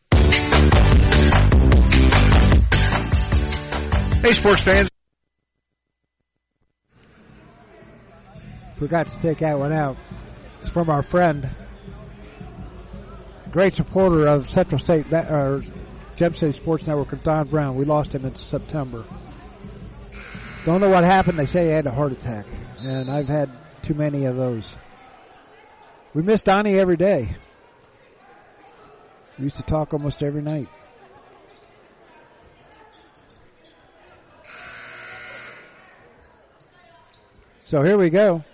Hey, sports fans. Forgot to take that one out. It's from our friend, great supporter of Central State or Gem City Sports Network, Don Brown. We lost him in September. Don't know what happened. They say he had a heart attack, and I've had too many of those. We miss Donnie every day. We used to talk almost every night. So here we go.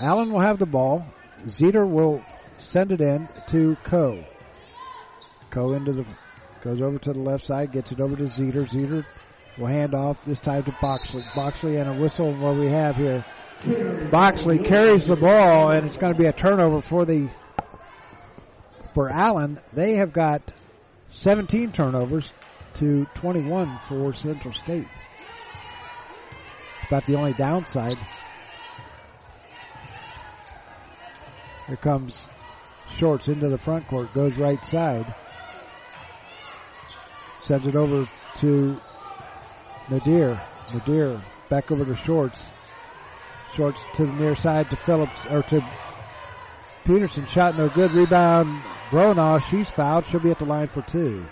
Allen will have the ball. Zeter will send it in to Coe. Coe into the goes over to the left side, gets it over to Zeter. Zeter will hand off this time to Boxley. Boxley and a whistle. What we have here, Boxley carries the ball, and it's going to be a turnover for the for Allen. They have got 17 turnovers to 21 for Central State. About the only downside. Here comes Shorts into the front court, goes right side. Sends it over to Nadir. Nadir back over to Shorts. Shorts to the near side to Phillips, or to Peterson. Shot no good. Rebound. Bronaugh. She's fouled. She'll be at the line for two.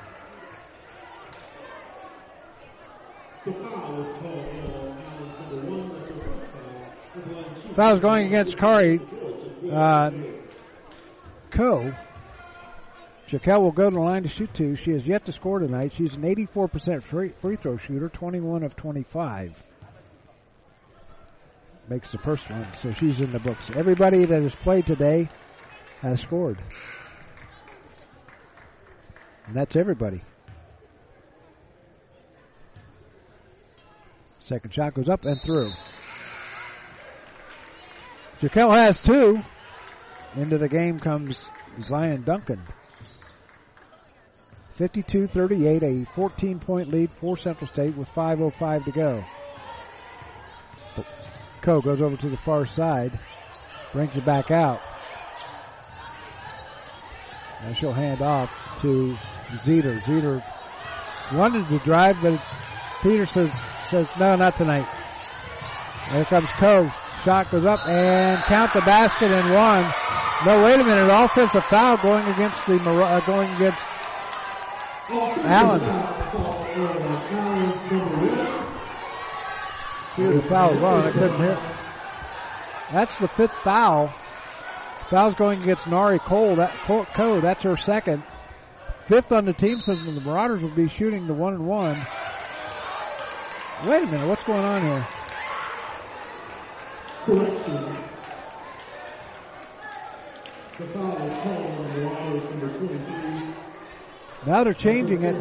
Foul's going against Kari. Uh, Coe. Jaquel will go to the line to shoot two. She has yet to score tonight. She's an 84% free, free throw shooter, 21 of 25. Makes the first one, so she's in the books. Everybody that has played today has scored. And that's everybody. Second shot goes up and through. Jaquel has two. Into the game comes Zion Duncan. 52-38, a 14 point lead for Central State with 5.05 to go. Coe goes over to the far side, brings it back out. And she'll hand off to Zeter. Zeter wanted to drive, but Peter says, says no, not tonight. There comes Coe. Shot goes up and count the basket and one. No, wait a minute. Offensive foul going against the uh, going against Allen. See the foul was. I couldn't hear. That's the fifth foul. Foul's going against Nari Cole. That Coe. That's her second. Fifth on the team says the Marauders will be shooting the one and one. Wait a minute. What's going on here? The foul is called on the number 23. Now they're changing it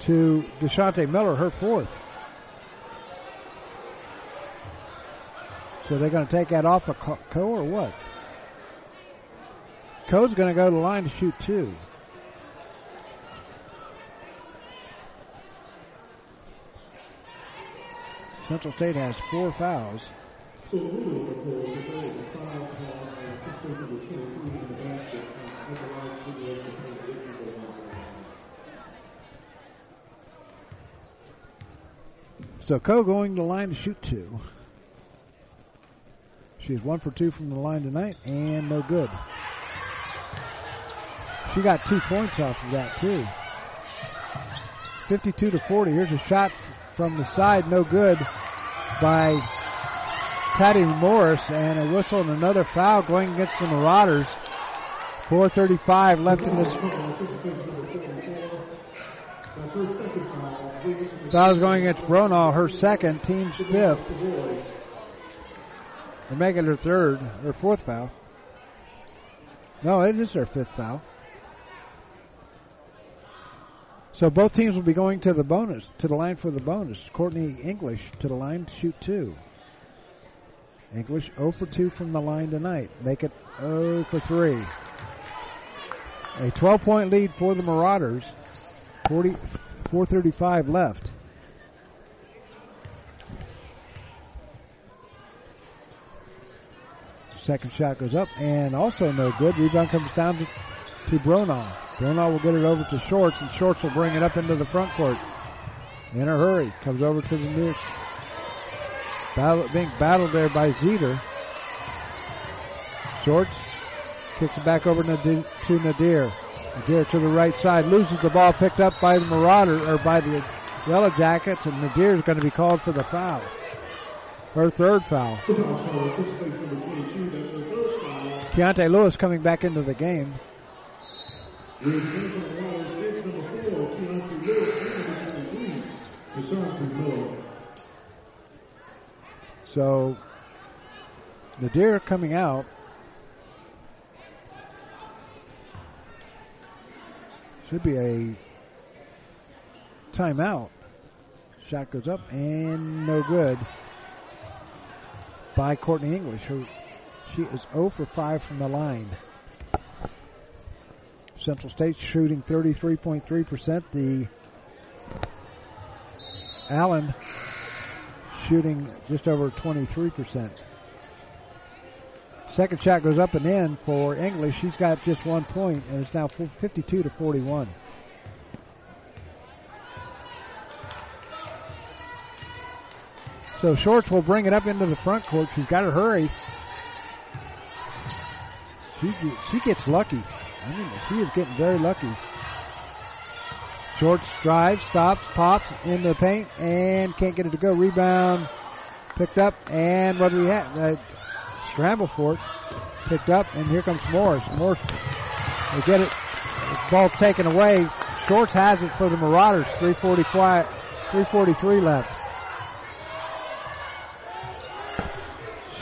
to Deshante Miller, her fourth. So they're going to take that off of Coe or what? Coe's going to go to the line to shoot two. Central State has four fouls. So the rule of the court is that the foul call and six number 23 in the basket at the State has four fouls. So Coe going to line to shoot two. She's one for two from the line tonight and no good. She got two points off of that too. 52 to 40. Here's a shot from the side, no good by Patty Morris and a whistle and another foul going against the Marauders. 435 left in this. Foul's going against Bronaugh, her second, team's fifth. They're making her third, her fourth foul. No, it is their fifth foul. So both teams will be going to the bonus, to the line for the bonus. Courtney English to the line to shoot two. English 0 for 2 from the line tonight. Make it 0 for 3. A 12 point lead for the Marauders. 40, 435 left. Second shot goes up and also no good. Rebound comes down to, to Bronaugh. Bronaugh will get it over to Shorts and Shorts will bring it up into the front court. In a hurry. Comes over to the near battle, being battled there by Zeter. Shorts kicks it back over to Nadir. Nadir to the right side loses the ball picked up by the Marauder or by the Yellow Jackets and Nadir is going to be called for the foul. Her third foul. Keontae Lewis coming back into the game. So Nadir coming out. Should be a timeout. Shot goes up and no good by Courtney English. Who she is 0 for 5 from the line. Central State shooting 33.3%. The Allen shooting just over 23%. Second shot goes up and in for English. She's got just one point, and it's now 52 to 41. So Shorts will bring it up into the front court. She's got to hurry. She she gets lucky. I mean, is getting very lucky. Shorts drive, stops, pops in the paint, and can't get it to go. Rebound picked up, and what do we have? Uh, scramble for it. Picked up, and here comes Morris. Morris, they get it. Ball taken away. Shorts has it for the Marauders. 345, 343 left.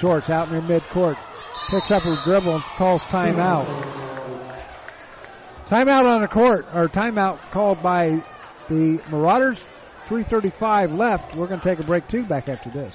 Shorts out near midcourt. Picks up her dribble and calls timeout. Timeout on the court, or timeout called by the Marauders. 335 left. We're going to take a break too back after this.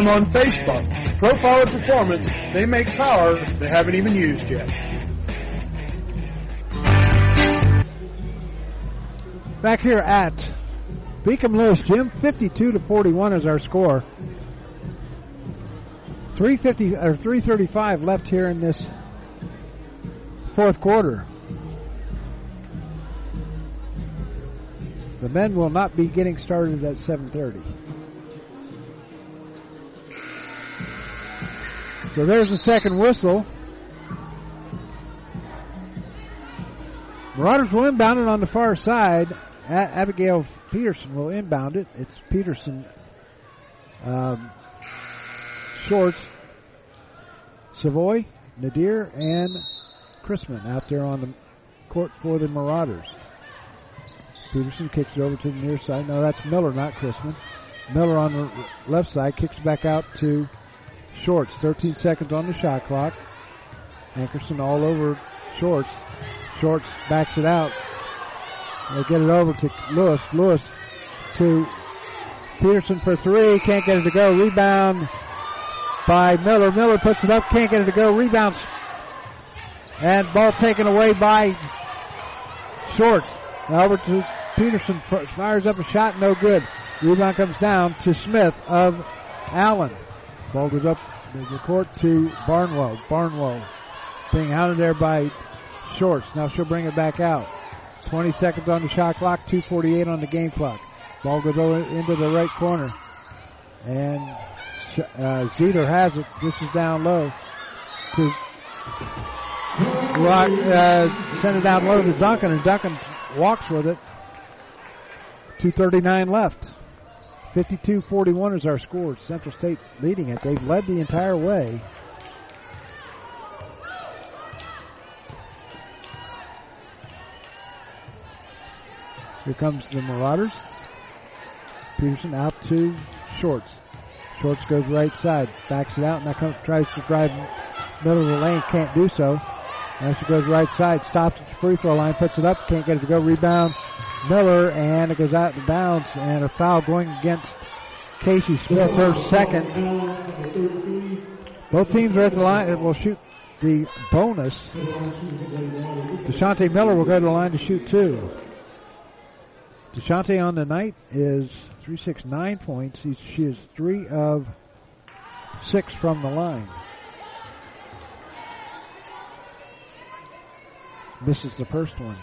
them on Facebook. Profiler Performance, they make power they haven't even used yet. Back here at Beacom Lewis Gym, 52 to 41 is our score. 350 or 335 left here in this fourth quarter. The men will not be getting started at 7:30. So there's the second whistle. Marauders will inbound it on the far side. A- Abigail Peterson will inbound it. It's Peterson, um, Shorts, Savoy, Nadir, and Chrisman out there on the court for the Marauders. Peterson kicks it over to the near side. No, that's Miller, not Chrisman. Miller on the left side kicks back out to Shorts. 13 seconds on the shot clock. Hankerson all over Shorts. Shorts backs it out. They get it over to Lewis. Lewis to Peterson for three. Can't get it to go. Rebound by Miller. Miller puts it up. Can't get it to go. Rebounds. And ball taken away by Shorts. Over to Peterson. Fires up a shot. No good. Rebound comes down to Smith of Allen. Ball goes up the court to Barnwell. Barnwell being out of there by Shorts. Now she'll bring it back out. 20 seconds on the shot clock, 248 on the game clock. Ball goes over into the right corner. And uh, Zeter has it. This is down low to Rock, uh, send it down low to Duncan, and Duncan walks with it. 239 left. 52-41 is our score. Central State leading it. They've led the entire way. Here comes the Marauders. Peterson out to Shorts. Shorts goes right side, backs it out, now comes, tries to drive middle of the lane, can't do so. Now she goes right side, stops at the free throw line, puts it up, can't get it to go. Rebound Miller, and it goes out of bounds, and a foul going against Casey Smith, her second. Both teams are at the line will shoot the bonus. Deshante Miller will go to the line to shoot two. Deshante on the night is 369 points. He's, she is three of six from the line. Misses the first one.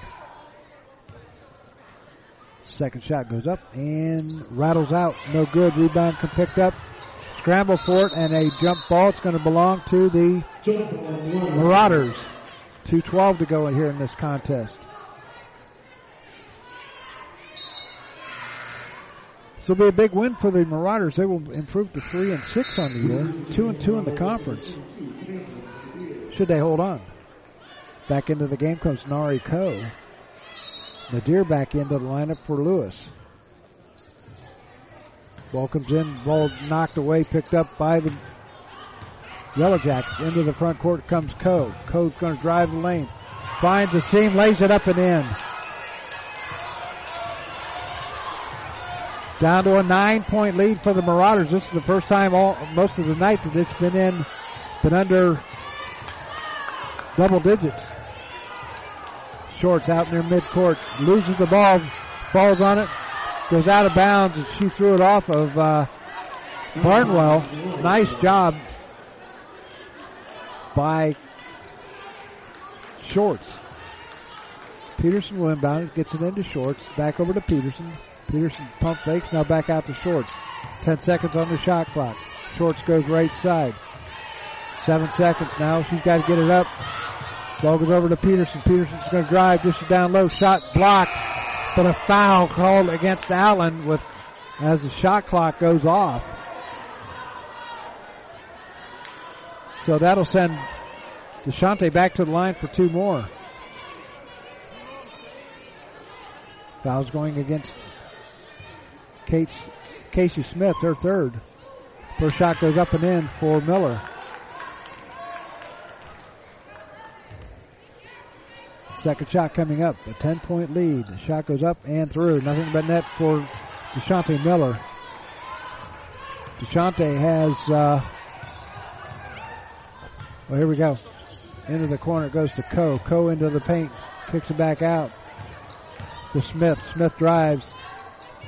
Second shot goes up and rattles out. No good. Rebound can picked up. Scramble for it and a jump ball. It's going to belong to the Marauders. 2.12 to go in here in this contest. This will be a big win for the Marauders. They will improve to three and six on the year, two and two in the conference. Should they hold on? Back into the game comes Nari Coe. Nadir back into the lineup for Lewis. Ball comes in, ball knocked away, picked up by the Yellow Jackets. Into the front court comes Coe. Coe's going to drive the lane. Finds a seam, lays it up and in. Down to a nine point lead for the Marauders. This is the first time all most of the night that it's been in been under double digits. Shorts out near midcourt. Loses the ball. Falls on it. Goes out of bounds and she threw it off of uh, Barnwell. Nice job by Shorts. Peterson will inbound it. Gets it into Shorts. Back over to Peterson. Peterson pump fakes, now back out to Shorts. Ten seconds on the shot clock. Shorts goes right side. Seven seconds now. She's got to get it up. Ball goes over to Peterson. Peterson's going to drive, dishes down low, shot blocked, but a foul called against Allen with as the shot clock goes off. So that'll send Deshante back to the line for two more. Fouls going against Kate, Casey Smith, her third. First shot goes up and in for Miller. Second shot coming up, a 10 point lead. The shot goes up and through. Nothing but net for Deshante Miller. Deshante has, uh, well, here we go. Into the corner goes to Coe. Coe into the paint, kicks it back out to Smith. Smith drives.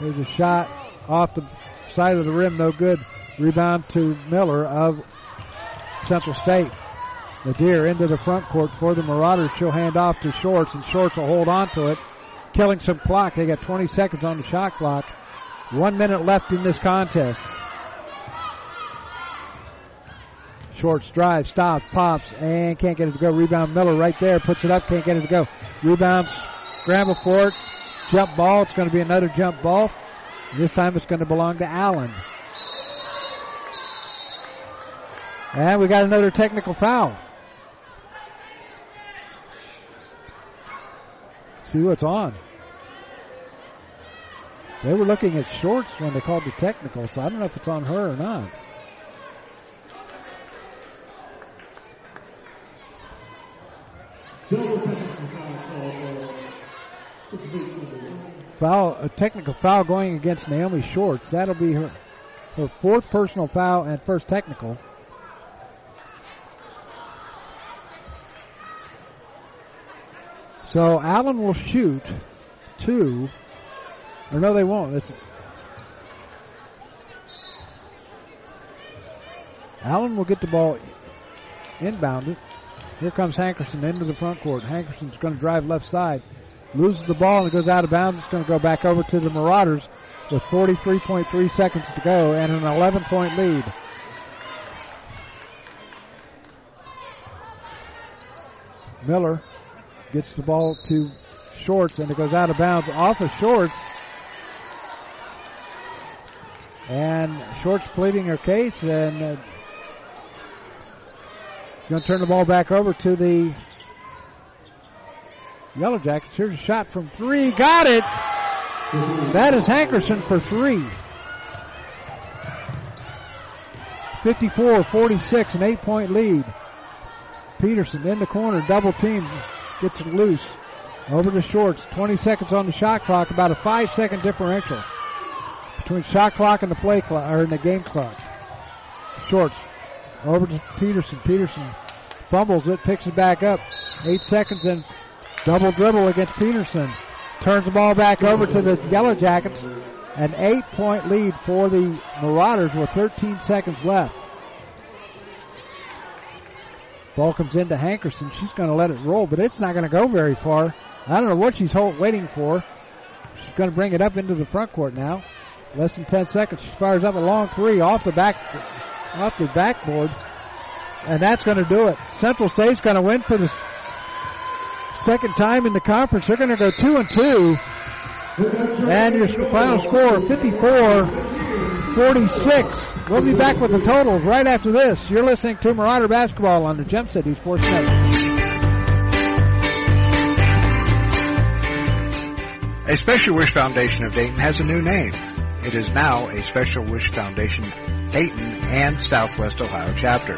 There's a shot off the side of the rim, no good. Rebound to Miller of Central State. Nadir into the front court for the Marauders. She'll hand off to Shorts, and Shorts will hold on to it, killing some clock. They got 20 seconds on the shot clock. One minute left in this contest. Shorts drive, stops, pops, and can't get it to go. Rebound Miller right there, puts it up, can't get it to go. Rebound, scramble for it, jump ball. It's going to be another jump ball. This time it's going to belong to Allen. And we got another technical foul. See what's on. They were looking at shorts when they called the technical, so I don't know if it's on her or not. Foul, a technical foul going against Naomi Shorts. That'll be her, her fourth personal foul and first technical. So Allen will shoot two. Or no, they won't. It's Allen will get the ball inbounded. Here comes Hankerson into the front court. Hankerson's going to drive left side. Loses the ball and it goes out of bounds. It's going to go back over to the Marauders with 43.3 seconds to go and an 11 point lead. Miller gets the ball to Shorts and it goes out of bounds off of Shorts. And Short's pleading her case, and uh, she's going to turn the ball back over to the Yellow Jackets. Here's a shot from three. Got it! That is Hankerson for three. 54-46, an eight-point lead. Peterson in the corner, double team, gets it loose. Over to Shorts, 20 seconds on the shot clock, about a five second differential between shot clock and the play clock, or in the game clock. Shorts, over to Peterson. Peterson fumbles it, picks it back up. Eight seconds and double dribble against Peterson. Turns the ball back over to the Yellow Jackets. An eight point lead for the Marauders with 13 seconds left. Ball comes into Hankerson. She's going to let it roll, but it's not going to go very far. I don't know what she's hold, waiting for. She's going to bring it up into the front court now. Less than 10 seconds. She fires up a long three off the back, off the backboard. And that's going to do it. Central State's going to win for the second time in the conference. They're going to go two and two. And your final score, 54-46. We'll be back with the totals right after this. You're listening to Marauder Basketball on the Gem City Sports Network. A Special Wish Foundation of Dayton has a new name. It is now a Special Wish Foundation Dayton and Southwest Ohio chapter.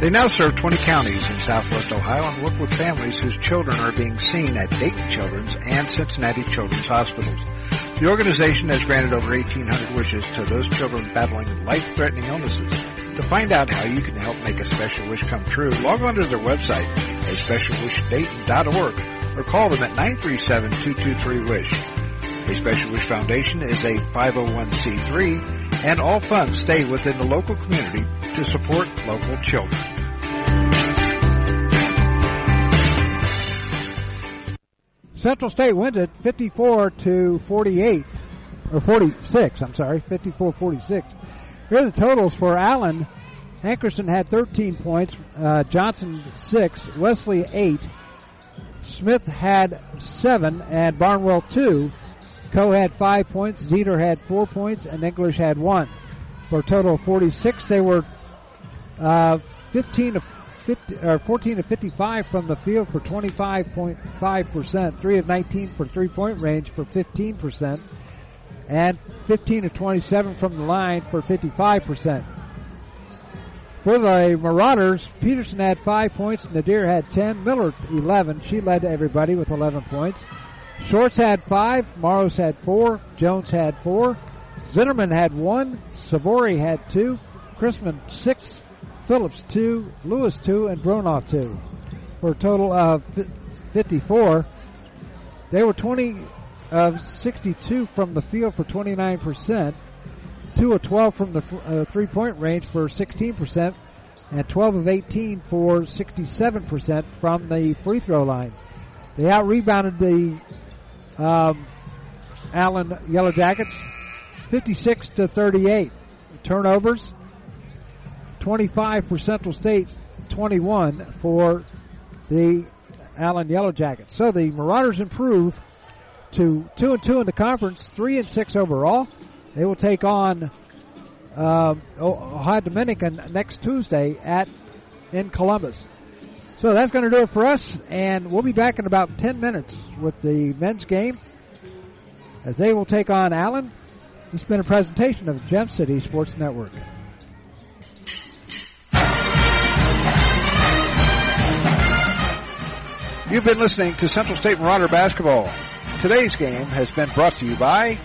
They now serve 20 counties in Southwest Ohio and work with families whose children are being seen at Dayton Children's and Cincinnati Children's Hospitals. The organization has granted over 1,800 wishes to those children battling life-threatening illnesses. To find out how you can help make a special wish come true, log on to their website at specialwishdayton.org or call them at 937-223-WISH. A Special Wish Foundation is a 501c3 and all funds stay within the local community to support local children. Central State wins it 54 to 48 or 46, I'm sorry, 54-46. Here are the totals for Allen. Hankerson had 13 points, uh, Johnson 6, Wesley 8, Smith had 7, and Barnwell 2. Coe had 5 points, Zeter had 4 points, and English had 1. For a total of 46, they were uh, 15 to 50, or 14 to 55 from the field for 25.5%, 3 of 19 for three point range for 15%, and 15 to 27 from the line for 55%. For the Marauders, Peterson had 5 points, Nadir had 10, Miller 11. She led everybody with 11 points. Shorts had 5, Maros had 4, Jones had 4, Zinnerman had 1, Savory had 2, Chrisman 6, Phillips 2, Lewis 2, and Bronaugh 2. For a total of 54. They were 20 of 62 from the field for 29%, 2 of 12 from the uh, three point range for 16%, and 12 of 18 for 67% from the free throw line. They out rebounded the um, Allen Yellow Jackets 56 to 38. Turnovers 25 for Central States, 21 for the Allen Yellow Jackets. So the Marauders improve to two and two in the conference, three and six overall. They will take on um, Ohio Dominican next Tuesday at in Columbus. So that's going to do it for us, and we'll be back in about 10 minutes with the men's game as they will take on Allen. This has been a presentation of the Gem City Sports Network. You've been listening to Central State Marauder Basketball. Today's game has been brought to you by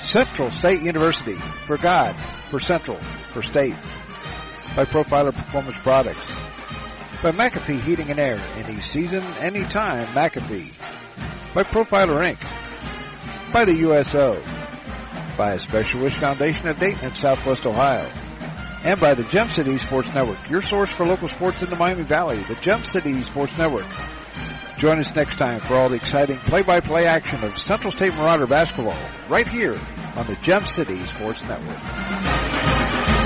Central State University, for God, for Central, for State, by Profiler Performance Products, by McAfee Heating and Air, any season, anytime, McAfee, by Profiler Inc., by the USO, by a Special Wish Foundation of Dayton Southwest Ohio, and by the Gem City Sports Network, your source for local sports in the Miami Valley, the Gem City Sports Network. Join us next time for all the exciting play-by-play action of Central State Marauder basketball right here on the Gem City Sports Network.